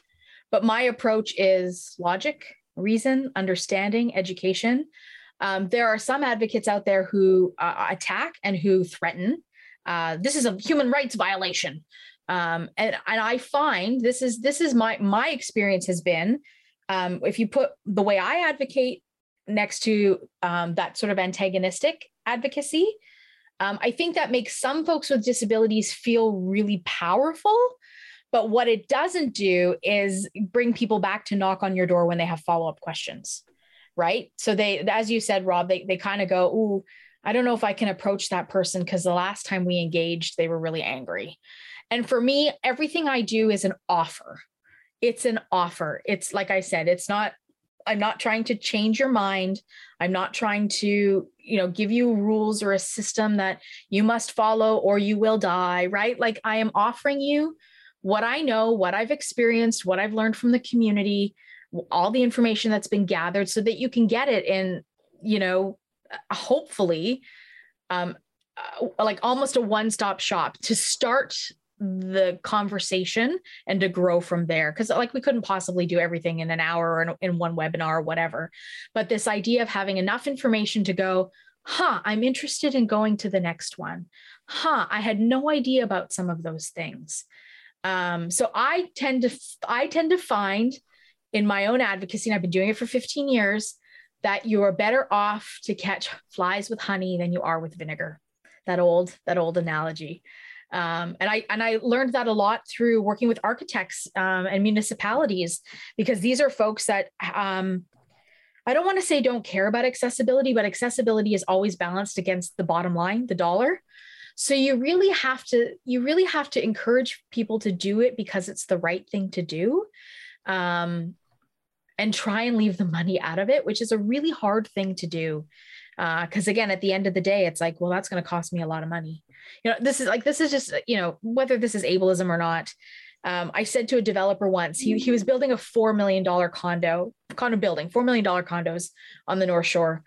but my approach is logic, reason, understanding, education. Um, there are some advocates out there who uh, attack and who threaten. Uh, this is a human rights violation um, and and I find this is this is my my experience has been um, if you put the way I advocate next to um, that sort of antagonistic advocacy, um, I think that makes some folks with disabilities feel really powerful. But what it doesn't do is bring people back to knock on your door when they have follow up questions, right? So they, as you said, Rob, they they kind of go, "Ooh, I don't know if I can approach that person because the last time we engaged, they were really angry." And for me, everything I do is an offer. It's an offer. It's like I said, it's not, I'm not trying to change your mind. I'm not trying to, you know, give you rules or a system that you must follow or you will die, right? Like I am offering you what I know, what I've experienced, what I've learned from the community, all the information that's been gathered so that you can get it in, you know, hopefully um, uh, like almost a one-stop shop to start the conversation and to grow from there. Because like we couldn't possibly do everything in an hour or in, in, one webinar or whatever. But this idea of having enough information to go huh i'm interested in going to the next one. Huh i had no idea about some of those things. Um, so i tend to i tend to find in my own advocacy and i've been doing it for 15 years that you're better off to catch flies with honey than you are with vinegar that old that old analogy um, and I and I learned that a lot through working with architects um, and municipalities because these are folks that um, I don't want to say don't care about accessibility, but accessibility is always balanced against the bottom line, the dollar. So you really have to you really have to encourage people to do it because it's the right thing to do. Um, and try and leave the money out of it, which is a really hard thing to do. Because uh, again, at the end of the day, it's like, well, that's going to cost me a lot of money you know this is like this is just you know whether this is ableism or not um, I said to a developer once, he, he was building a $4 million condo, condo building, $4 million condos on the North Shore.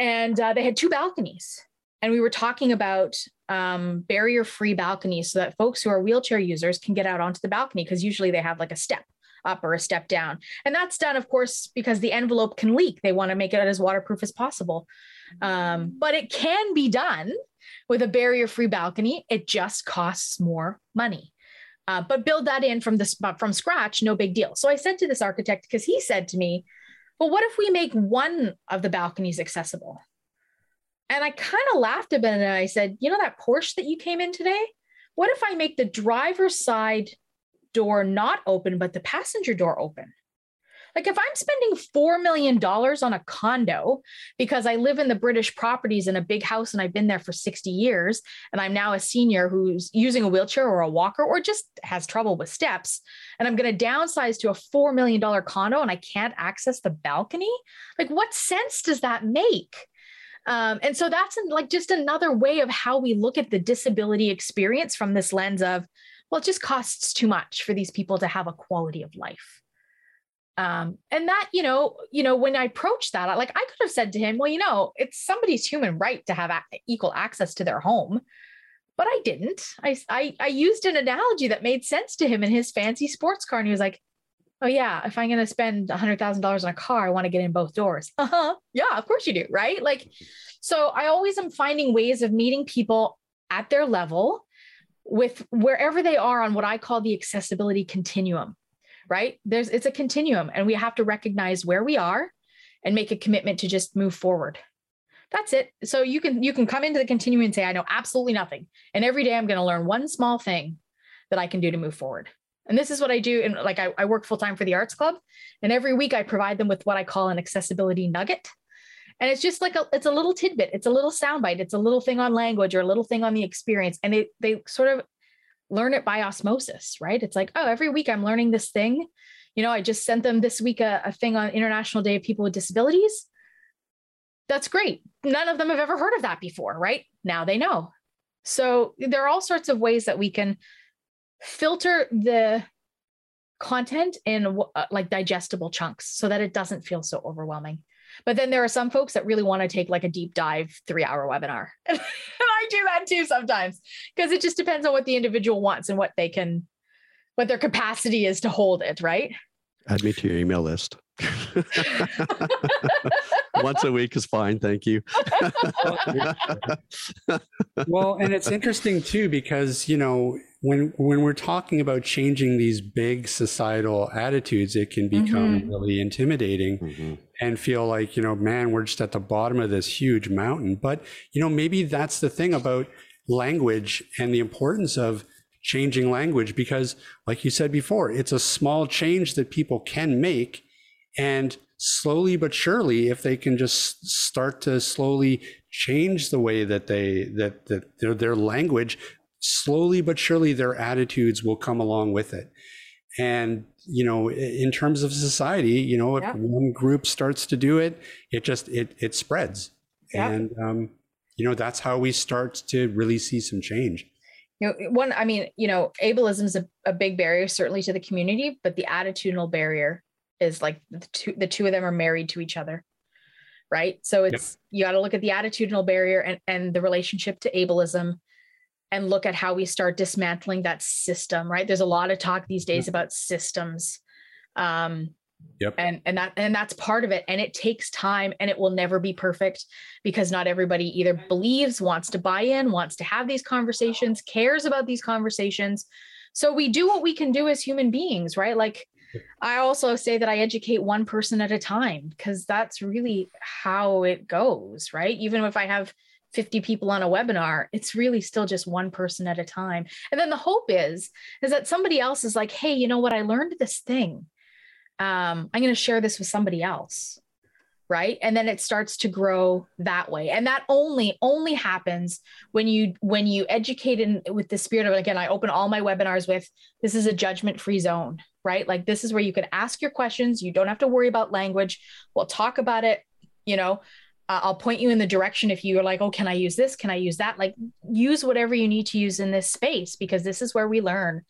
And uh, they had two balconies. And we were talking about um, barrier free balconies so that folks who are wheelchair users can get out onto the balcony because usually they have like a step up or a step down. And that's done, of course, because the envelope can leak. They want to make it as waterproof as possible. Um, but it can be done with a barrier free balcony. It just costs more money. Uh, but build that in from the from scratch, no big deal. So I said to this architect because he said to me, "Well, what if we make one of the balconies accessible?" And I kind of laughed a bit and I said, "You know that Porsche that you came in today? What if I make the driver's side door not open, but the passenger door open?" Like if I'm spending $4 million on a condo because I live in the British properties in a big house and I've been there for 60 years, and I'm now a senior who's using a wheelchair or a walker or just has trouble with steps, and I'm going to downsize to a $4 million condo and I can't access the balcony, like what sense does that make? Um, and so that's like just another way of how we look at the disability experience from this lens of, well, it just costs too much for these people to have a quality of life. Um and that you know you know when i approached that like i could have said to him well you know it's somebody's human right to have a- equal access to their home. But i didn't. I, I i used an analogy that made sense to him in his fancy sports car and he was like oh yeah if i'm going to spend a $100000 on a car i want to get in both doors. Uh-huh. Yeah of course you do right? Like so i always am finding ways of meeting people at their level with wherever they are on what i call the accessibility continuum right? There's it's a continuum and we have to recognize where we are and make a commitment to just move forward. That's it. So you can you can come into the continuum and say I know absolutely nothing and every day I'm going to learn one small thing that I can do to move forward. And this is what I do. And like I, I work full time for the Arts Club, and every week I provide them with what I call an accessibility nugget. And it's just like a, it's a little tidbit, it's a little soundbite, it's a little thing on language or a little thing on the experience, and they they sort of learn it by osmosis, right? It's like, oh, every week I'm learning this thing. You know, I just sent them this week a, a thing on International Day of People with Disabilities. That's great. None of them have ever heard of that before, right? Now they know. So there are all sorts of ways that we can filter the content in uh, like digestible chunks so that it doesn't feel so overwhelming. But then there are some folks that really want to take like a deep dive three hour webinar. and I do that too sometimes because it just depends on what the individual wants and what they can, what their capacity is to hold it, right? Add me to your email list. Once a week is fine. Thank you. well, and it's interesting too because, you know, when when we're talking about changing these big societal attitudes, it can become mm-hmm. really intimidating mm-hmm. And feel like, you know, man, we're just at the bottom of this huge mountain. But, you know, maybe that's the thing about language and the importance of changing language because like you said before, it's a small change that people can make and slowly but surely, if they can just start to slowly change the way that they that that their, their language, slowly but surely their attitudes will come along with it. And you know, in terms of society, you know, if yeah. one group starts to do it, it just it it spreads. Yeah. And um, you know, that's how we start to really see some change you know one i mean you know ableism is a, a big barrier certainly to the community but the attitudinal barrier is like the two the two of them are married to each other right so it's yep. you got to look at the attitudinal barrier and, and the relationship to ableism and look at how we start dismantling that system right there's a lot of talk these days yep. about systems um Yep. And and that and that's part of it and it takes time and it will never be perfect because not everybody either believes, wants to buy in, wants to have these conversations, cares about these conversations. So we do what we can do as human beings, right? Like I also say that I educate one person at a time because that's really how it goes, right? Even if I have 50 people on a webinar, it's really still just one person at a time. And then the hope is is that somebody else is like, "Hey, you know what? I learned this thing. Um, I'm going to share this with somebody else." right and then it starts to grow that way and that only only happens when you when you educate in with the spirit of again i open all my webinars with this is a judgment free zone right like this is where you can ask your questions you don't have to worry about language we'll talk about it you know uh, i'll point you in the direction if you're like oh can i use this? Can i use that? Like use whatever you need to use in this space because this is where we learn.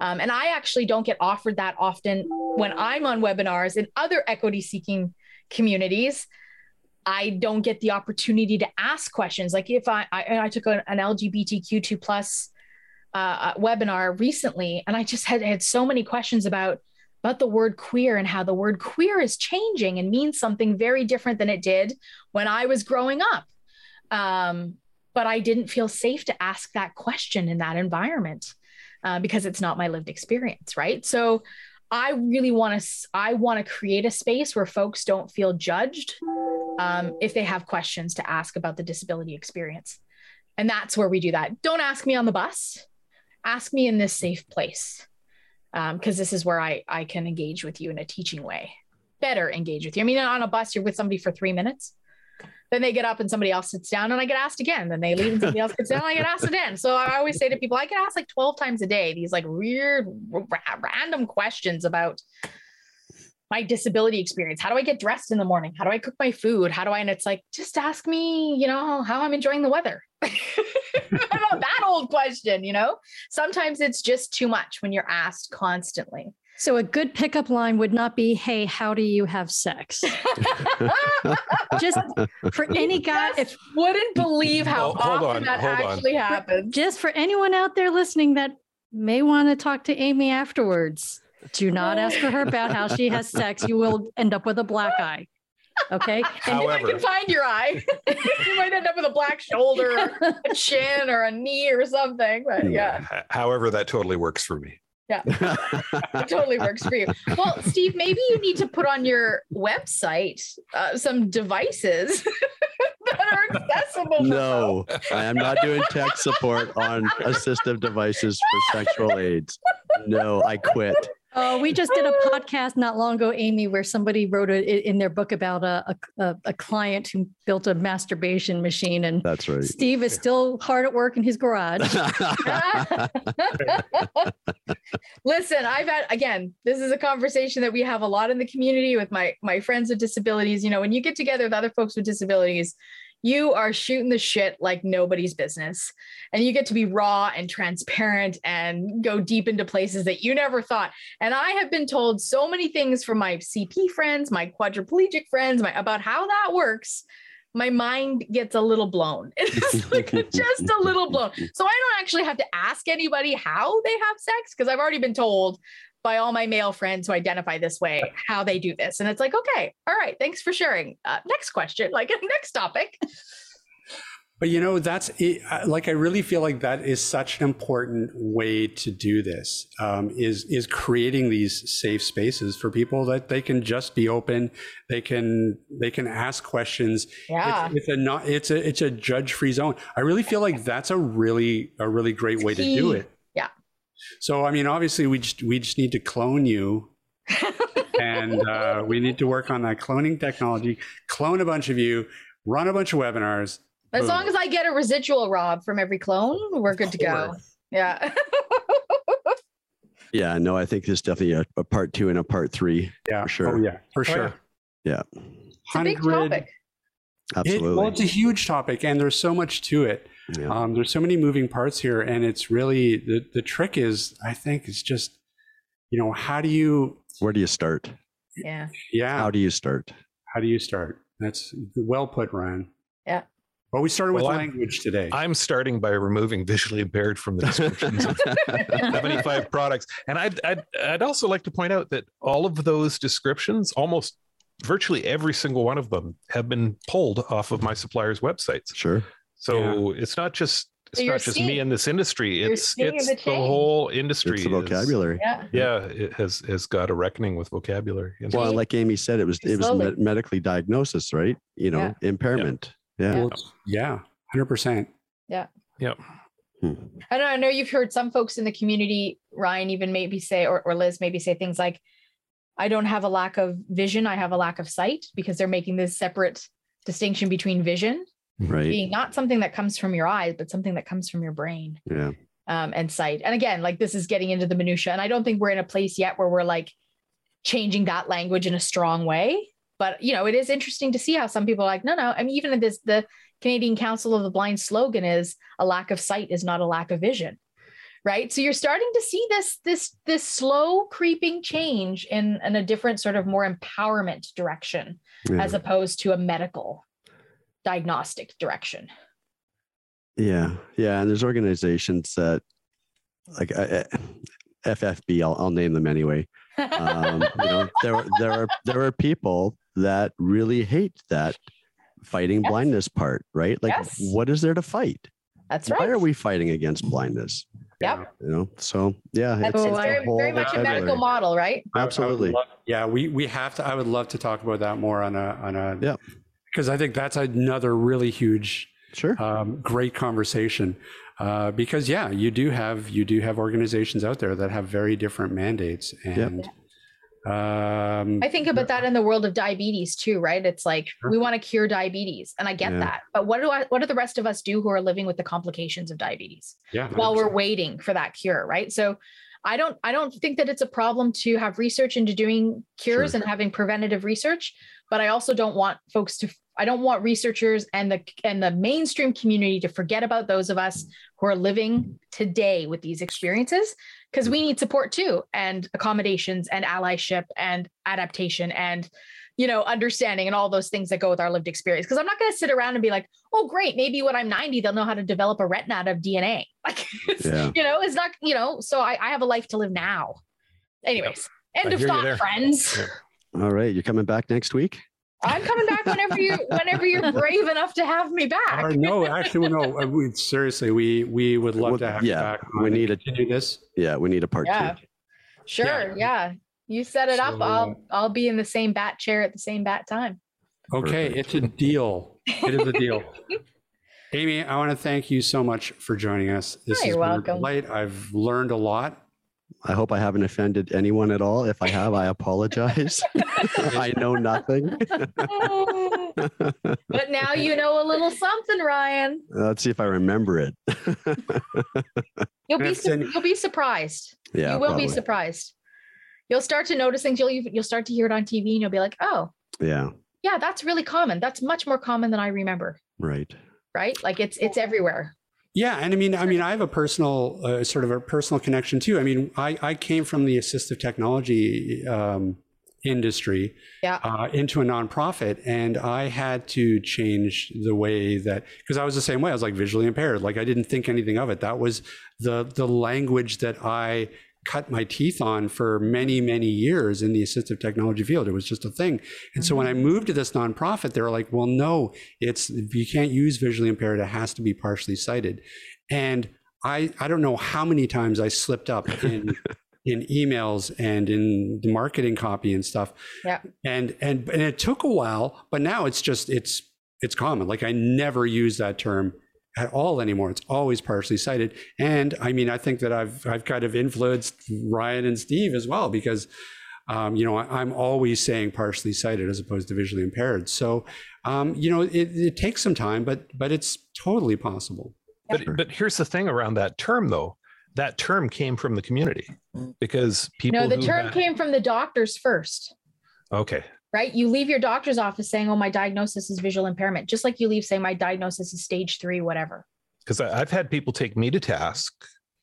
Um, and i actually don't get offered that often when i'm on webinars in other equity seeking communities. I don't get the opportunity to ask questions. Like if I I, I took an, an LGBTQ2 plus uh, uh, webinar recently, and I just had had so many questions about about the word queer and how the word queer is changing and means something very different than it did when I was growing up. Um, but I didn't feel safe to ask that question in that environment uh, because it's not my lived experience, right? So I really want to I want to create a space where folks don't feel judged um, if they have questions to ask about the disability experience, and that's where we do that. Don't ask me on the bus. Ask me in this safe place because um, this is where I I can engage with you in a teaching way. Better engage with you. I mean, on a bus, you're with somebody for three minutes then they get up and somebody else sits down and I get asked again. Then they leave and somebody else sits down and I get asked again. So I always say to people, I get asked like 12 times a day, these like weird, random questions about my disability experience. How do I get dressed in the morning? How do I cook my food? How do I, and it's like, just ask me, you know, how I'm enjoying the weather. About that old question, you know? Sometimes it's just too much when you're asked constantly. So a good pickup line would not be, "Hey, how do you have sex?" just for any guy, if wouldn't believe how often on, that actually on. happens. Just for anyone out there listening that may want to talk to Amy afterwards, do not ask her about how she has sex. You will end up with a black eye. Okay. And However, you might find your eye. you might end up with a black shoulder, a chin, or a knee or something. But yeah. However, that totally works for me. Yeah, it totally works for you. Well, Steve, maybe you need to put on your website uh, some devices that are accessible. No, I am not doing tech support on assistive devices for sexual aids. No, I quit. Oh, we just did a podcast not long ago, Amy, where somebody wrote it in their book about a, a, a, client who built a masturbation machine. And that's right. Steve is still hard at work in his garage. Listen, I've had, again, this is a conversation that we have a lot in the community with my, my friends with disabilities. You know, when you get together with other folks with disabilities, you are shooting the shit like nobody's business. And you get to be raw and transparent and go deep into places that you never thought. And I have been told so many things from my CP friends, my quadriplegic friends, my, about how that works. My mind gets a little blown. It's like just a little blown. So I don't actually have to ask anybody how they have sex because I've already been told by all my male friends who identify this way how they do this. And it's like okay all right thanks for sharing. Uh, next question like next topic. But you know that's it, like i really feel like that is such an important way to do this um, is is creating these safe spaces for people that they can just be open. They can they can ask questions. Yeah. it's, it's a not it's a it's a judge free zone. I really feel like that's a really a really great way to do it so I mean, obviously, we just we just need to clone you, and uh, we need to work on that cloning technology. Clone a bunch of you, run a bunch of webinars. As boom. long as I get a residual, Rob, from every clone, we're good to go. Yeah. yeah. No, I think there's definitely a, a, part two and a part three. Yeah. For sure. Oh, yeah. For sure. Yeah. It's a big topic. Absolutely. It, well, it's a huge topic, and there's so much to it. Yeah. Um, there's so many moving parts here, and it's really the the trick is I think it's just you know how do you where do you start? Yeah. Yeah. How do you start? How do you start? That's well put, Ryan. Yeah. Well, we started well, with I'm, language today. I'm starting by removing visually impaired from the descriptions of 75 products. And I'd, I'd, I'd also like to point out that all of those descriptions, almost virtually every single one of them, have been pulled off of my supplier's websites. Sure. So yeah. it's not just it's so not just seeing, me in this industry. It's it's the, the, whole industry. It's the vocabulary. Is, yeah. yeah, it has has got a reckoning with vocabulary. Well, like Amy said, it was it was med- medically diagnosis, right? You know, yeah. impairment. Yeah. Yeah. Hundred percent. Yeah. Yeah. Hmm. I know. I know you've heard some folks in the community, Ryan, even maybe say, or, or Lis, maybe say things like, I don't have a lack of vision. I have a lack of sight because they're making this separate distinction between vision right. being not something that comes from your eyes but something that comes from your brain yeah. um, and sight. And again like this is getting into the minutia and i don't think we're in a place yet where we're like changing that language in a strong way. But you know it is interesting to see how some people are like no no i mean even this the canadian council of the blind slogan is a lack of sight is not a lack of vision right? So you're starting to see this this this slow creeping change in in a different sort of more empowerment direction yeah. as opposed to a medical diagnostic direction. Yeah, yeah, and there's organizations that, like uh, FFB, I'll, I'll name them anyway. Um, you know, there there are there are people that really hate that fighting Yes. blindness part, right? Like, Yes. what is there to fight? That's right. Why are we fighting against blindness? Yep. You know, so yeah, it's, it's it's a very, whole very much a medical model, right? I- I would Absolutely. love- yeah, we we have to. I would love to talk about that more on a on a. Yeah. Because I think that's another really huge, Sure. um, great conversation. Uh, because yeah, you do have you do have organizations out there that have very different mandates, and um, I think about that in the world of diabetes too, right? It's like Sure. we want to cure diabetes, and I get Yeah. that. But what do I? What do the rest of us do who are living with the complications of diabetes yeah, while we're waiting for that cure, right? So, I don't. I don't think that it's a problem to have research into doing cures Sure. and having preventative research. But I also don't want folks to. I don't want researchers and the and the mainstream community to forget about those of us who are living today with these experiences because we need support too and accommodations and allyship and adaptation and you know understanding and all those things that go with our lived experience because i'm not going to sit around and be like oh great maybe when i'm 90 they'll know how to develop a retina out of dna like it's- Yeah. you know it's not you know so I, I have a life to live now anyways end I of thought friends All right, you're coming back next week. i'm coming back whenever you whenever you're brave enough to have me back Or no, actually, no. uh, We, seriously, we we would love Well, to have yeah, you back. we need to do this. Yeah, we need a part Yeah. two. sure Yeah. yeah, you set it up So- i'll i'll be in the same bat chair at the same bat time Okay, Perfect. it's a deal. It is a deal. Amy, I want to thank you so much for joining us. This Oh, is you're welcome. Light. I've learned a lot. I hope I haven't offended anyone at all. If I have, I apologize. I know nothing. but now you know a little something, Ryan. Uh, let's see if I remember it. You'll be su- you'll be surprised. yeah, you will probably. be surprised. You'll start to notice things. You'll you'll start to hear it on TV, and you'll be like, "Oh, Yeah, yeah, that's really common. That's much more common than I remember." right. Right? Like it's it's everywhere. Yeah, and I mean, I mean, I have a personal uh, sort of a personal connection too. I mean, I I came from the assistive technology um, industry Yeah. uh, into a nonprofit, and I had to change the way that because I was the same way. I was like visually impaired. Like I didn't think anything of it. That was the the language that I cut my teeth on for many many years in the assistive technology field. It was just a thing. And so when i mm-hmm. moved to this nonprofit they were like well no it's you can't use visually impaired. It has to be partially sighted. And i i don't know how many times i slipped up in in emails and in the marketing copy and stuff. Yeah. and and and it took a while but now it's just it's it's common. Like i never use that term at all anymore it's always partially sighted and i mean i think that i've i've kind of influenced ryan and steve as well because um, you know I, i'm always saying partially sighted as opposed to visually impaired so um, you know it, it takes some time but but it's totally possible But but here's the thing around that term though. That term came from the community because people. no, the who term had- came from the doctors first. Okay. Right? You leave your doctor's office saying, "Oh, my diagnosis is visual impairment," just like you leave saying, "My diagnosis is stage three, whatever." Because I've had people take me to task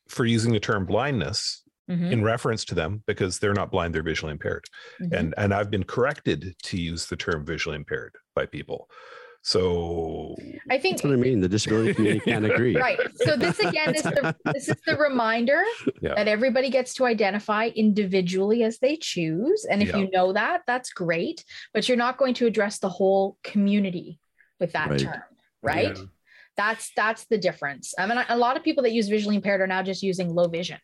for using the term blindness Mhm, in reference to them because they're not blind, they're visually impaired. mhm. And and I've been corrected to use the term visually impaired by people. So I think That's what I mean. The disability community can't agree. right so this again is the this is the reminder Yeah. that everybody gets to identify individually as they choose and if Yeah. you know that that's great but you're not going to address the whole community with that Right. term right Yeah. that's that's the difference i mean a lot of people that use visually impaired are now just using low vision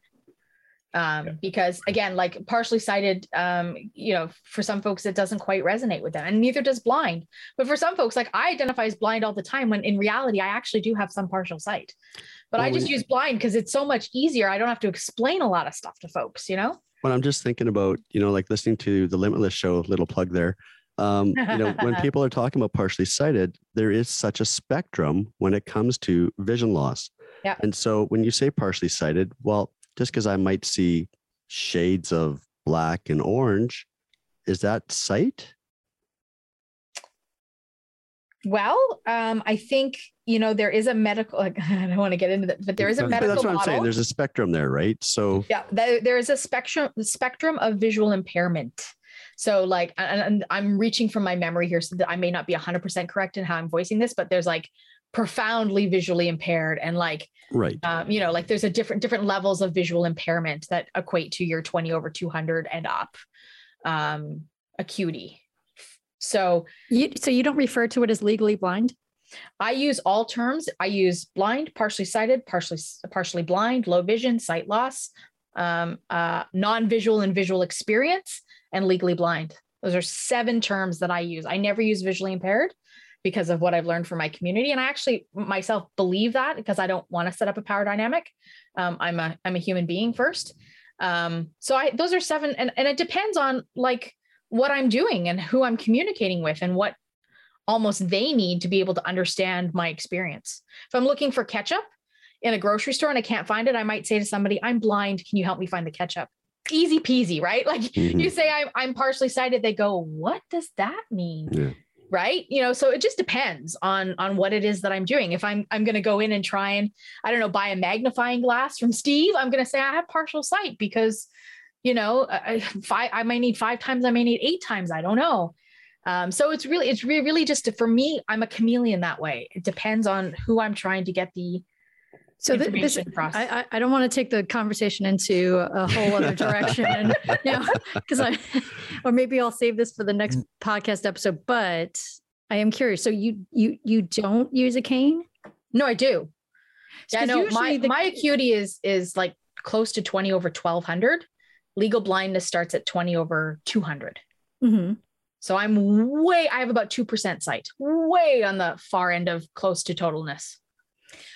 um, Yeah. because again like partially sighted um, you know for some folks it doesn't quite resonate with them and neither does blind but for some folks like i identify as blind all the time when in reality i actually do have some partial sight but i just we- use blind because it's so much easier i don't have to explain a lot of stuff to folks you know But I'm just thinking about, you know, like listening to the Limitless show, little plug there. Um, you know, when people are talking about partially sighted, there is such a spectrum when it comes to vision loss. Yeah. And so when you say partially sighted, well, just because I might see shades of black and orange, is that sight? well um, i think you know there is a medical like, i don't want to get into that but there is a medical that's what I'm saying. There's a spectrum there, right? So yeah there, there is a spectrum spectrum of visual impairment so like and, and i'm reaching from my memory here so that i may not be 100% correct in how i'm voicing this but there's like profoundly visually impaired and like right. um, you know like there's a different different levels of visual impairment that equate to your 20 over 200 and up um, acuity. So you so you don't refer to it as legally blind? I use all terms. I use blind partially sighted partially partially blind low vision sight loss um, uh, non-visual and visual experience and legally blind. Those are seven terms that i use. I never use visually impaired because of what I've learned from my community. And I actually myself believe that because I don't want to set up a power dynamic. Um, I'm a I'm a human being first. Um, so I those are seven, and and it depends on like what I'm doing and who I'm communicating with and what almost they need to be able to understand my experience. If I'm looking for ketchup in a grocery store and I can't find it, I might say to somebody, "I'm blind. Can you help me find the ketchup?" Easy peasy, right? Like mm-hmm. you say, I'm, I'm partially sighted. They go, "What does that mean?" Yeah right? You know so it just depends on on what it is that i'm doing. If i'm i'm going to go in and try and i don't know buy a magnifying glass from steve i'm going to say i have partial sight because you know I, five i might need five times i may need eight times i don't know. Um, so it's really it's really, really just for me i'm a chameleon that way. It depends on who i'm trying to get the so this, I, I don't want to take the conversation into a whole other direction, now because I, or maybe I'll save this for the next mm. podcast episode. But I am curious. So you you you don't use a cane? No, I do. Yeah, no. My the, my acuity is is like close to twenty over twelve hundred. Legal blindness starts at twenty over two hundred. Mm-hmm. So I'm way. I have about two percent sight, way on the far end of close to totalness.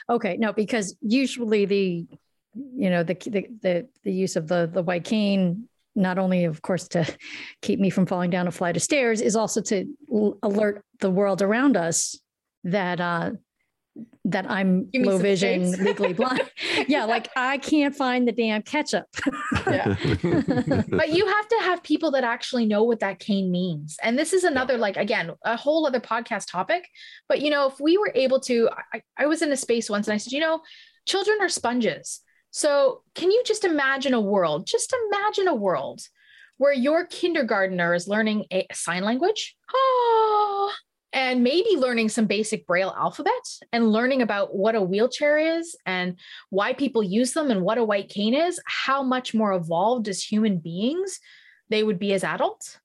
Okay, no, because usually the, you know, the the the, the use of the the white cane not only of course to keep me from falling down a flight of stairs is also to alert the world around us that uh that I'm low vision, legally blind. yeah, like I can't find the damn ketchup. yeah. but you have to have people that actually know what that cane means. And this is another, like, again, a whole other podcast topic. But, you know, if we were able to, I, I was in a space once and I said, you know, children are sponges. So can you just imagine a world, just imagine a world where your kindergartner is learning a sign language? Oh, and maybe learning some basic braille alphabet and learning about what a wheelchair is and why people use them and what a white cane is how much more evolved as human beings they would be as adults.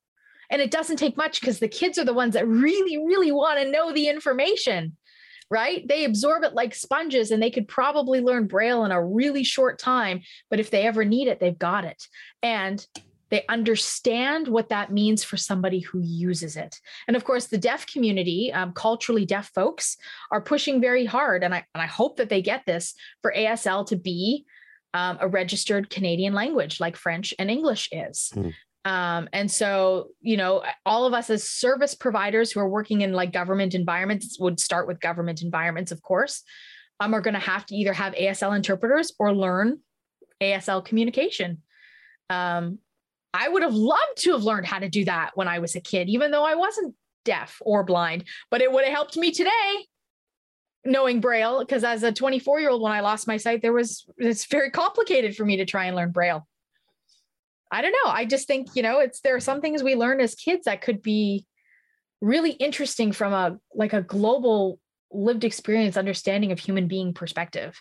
And it doesn't take much because the kids are the ones that really really want to know the information right? They absorb it like sponges and they could probably learn braille in a really short time but if they ever need it they've got it. And they understand what that means for somebody who uses it. And of course, the deaf community, um, culturally deaf folks, are pushing very hard. And I, and I hope that they get this for ASL to be um, a registered Canadian language like French and English is. Mm. Um, and so, you know, all of us as service providers who are working in like government environments would start with government environments, of course, um, are going to have to either have ASL interpreters or learn ASL communication. Um, I would have loved to have learned how to do that when I was a kid, even though I wasn't deaf or blind, but it would have helped me today knowing braille because as a 24 year old when i lost my sight there was it's very complicated for me to try and learn braille. I don't know. I just think you know it's there are some things we learn as kids that could be really interesting from a like a global lived experience understanding of human being perspective.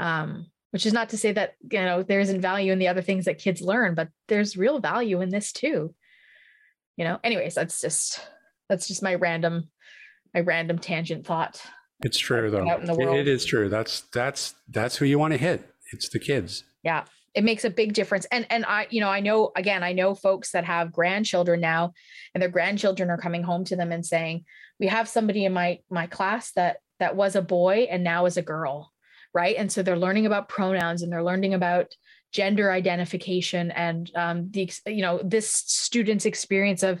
Um which is not to say that you know there isn't value in the other things that kids learn but there's real value in this too. You know anyways that's just that's just my random my random tangent thought it's true though. it is true. That's that's that's who you want to hit. It's the kids. Yeah it makes a big difference. And and i you know i know again i know folks that have grandchildren now and their grandchildren are coming home to them and saying we have somebody in my my class that that was a boy and now is a girl right? And so they're learning about pronouns and they're learning about gender identification and um, the you know this student's experience of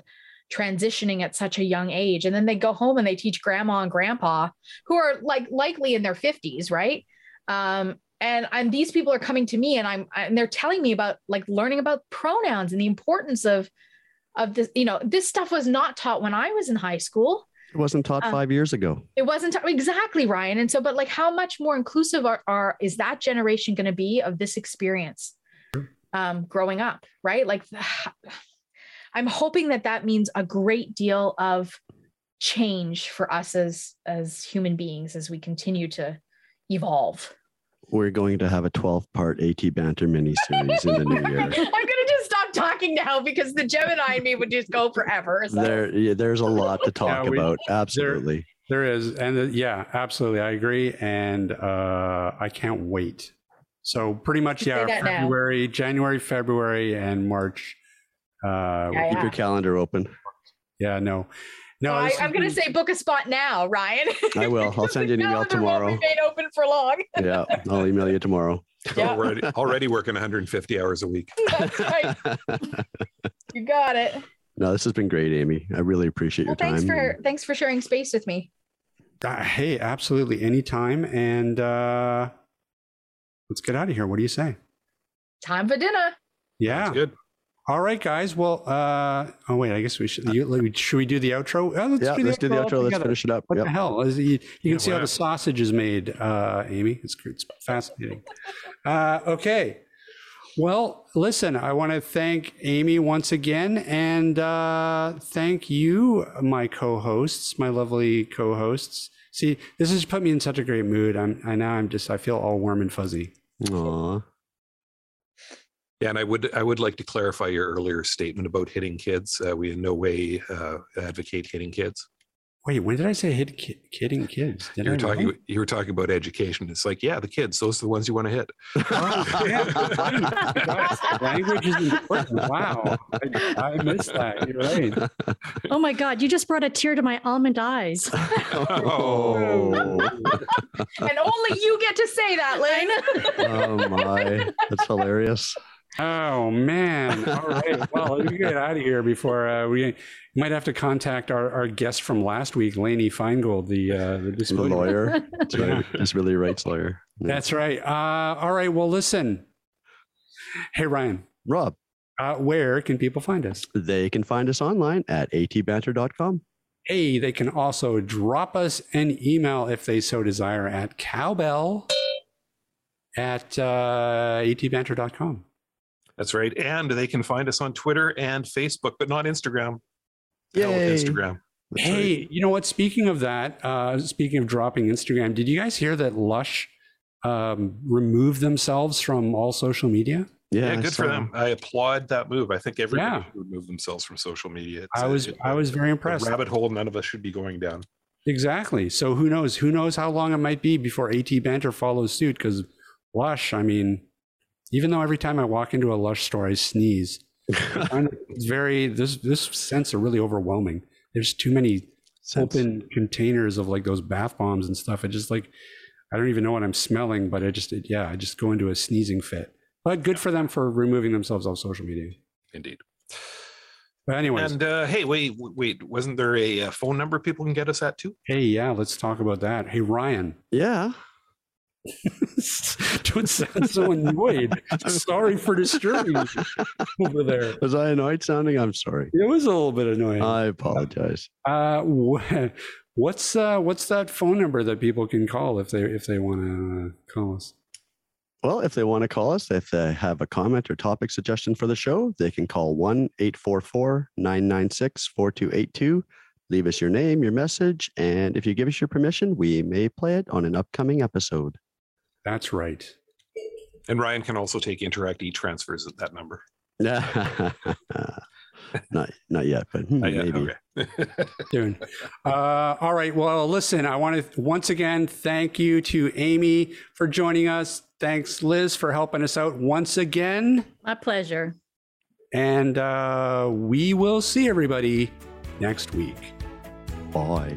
transitioning at such a young age. And then they go home and they teach grandma and grandpa who are like likely in their 50s right? Um, and and these people are coming to me and i'm and they're telling me about like learning about pronouns and the importance of of this you know this stuff was not taught when i was in high school it wasn't taught uh, five years ago. It wasn't ta- exactly Ryan. And so, but like, how much more inclusive are, are is that generation going to be of this experience um, growing up? Right? Like, I'm hoping that that means a great deal of change for us as as human beings as we continue to evolve. We're going to have a 12 part AT Banter mini series in the new year. I'm gonna just stop talking now because the Gemini in me would just go forever. So. There, yeah, there's a lot to talk Yeah, we- about. Absolutely. There is, and uh, yeah, absolutely, I agree, and uh, I can't wait. So pretty much, yeah, that now. February, January, February, and March. Uh, Yeah, Keep your calendar open. yeah, no, no. I, I'm gonna say book a spot now, Ryan. I will. I'll send you an email Calendar won't tomorrow. be made open for long. Yeah, I'll email you tomorrow. Yeah. already, already working 150 hours a week. That's right. You got it. no, this has been great, Amy. I really appreciate Well, your time. thanks for thanks for sharing space with me. Uh, hey, absolutely, anytime, and uh, let's get out of here. What do you say? Time for dinner. Yeah. That's good. All right, guys. Well, uh, oh wait, I guess we should. You, should we do the outro? Uh, let's yeah, do let's do the outro. Let's finish it up. What Yep. the hell? Is- You, you Yeah, can see how the sausage is made, uh, Amy. It's, it's fascinating. Uh, okay. Well, listen, I want to thank Amy once again and uh, thank you, my co hosts, my lovely co hosts. See, this has put me in such a great mood. I'm, I now I'm just, I feel all warm and fuzzy. Aw. Yeah, and I would I would like to clarify your earlier statement about hitting kids. Uh, we in no way uh, advocate hitting kids. Wait, when did I say hit ki- kidding kids? Did You were I talking really? you were talking about education. It's like, yeah, the kids, those are the ones you want to hit. Gosh, language is important. Wow. I, I missed that. You're right. Oh my God, you just brought a tear to my almond eyes. oh. And only you get to say that, Lane. oh my, that's hilarious. Oh man! All right. Well, we get out of here before uh, we might have to contact our, our guest from last week, Lainey Feingold, the uh, the disability lawyer, that's Yeah. right. Disability rights lawyer. Yeah. That's right. Uh, all right. Well, listen. Hey Ryan, Rob. uh, where can people find us? They can find us online at atbanter.com. Hey, they can also drop us an email if they so desire at cowbell at uh, atbanter.com. That's right. And they can find us on Twitter and Facebook, but not Instagram. Hell with Yay. Instagram. That's hey, right. you know what? Speaking of that, uh, speaking of dropping Instagram, did you guys hear that Lush um, removed themselves from all social media? Yeah, Yeah, good for them. I applaud that move. I think everybody Yeah. should remove themselves from social media. It's I a- was it's I a- was very a impressed. rabbit hole none of us should be going down. Exactly. So who knows? Who knows how long it might be before AT Banter follows suit? Because Lush, I mean, even though every time I walk into a Lush store I sneeze, I find it- it's very this this scents are really overwhelming. There's too many Sense. open containers of like those bath bombs and stuff. It just like I don't even know what I'm smelling, but I just it, yeah, I just go into a sneezing fit. But good for them for removing themselves off social media. Indeed. But anyways, And uh, hey, wait, wait, wasn't there a, uh phone number people can get us at too? hey, yeah, let's talk about that. Hey, Ryan, Yeah. Don't sound so annoyed. Sorry for disturbing you over there. Was I annoyed sounding? I'm sorry. It was a little bit annoying. I apologize. Uh, what's uh, what's that phone number that people can call if they if they want to call us? Well, if they want to call us, if they have a comment or topic suggestion for the show, they can call 1 844 996 4282. Leave us your name, your message, and if you give us your permission, we may play it on an upcoming episode. That's right. And Ryan can also take Interac e transfers at that number. not, not yet, but hmm, Not yet? maybe. Okay. Soon. Uh, all right. Well, listen, I want to once again thank you to Amy for joining us. Thanks, Lis, for helping us out once again. My pleasure. And uh, we will see everybody next week. Bye.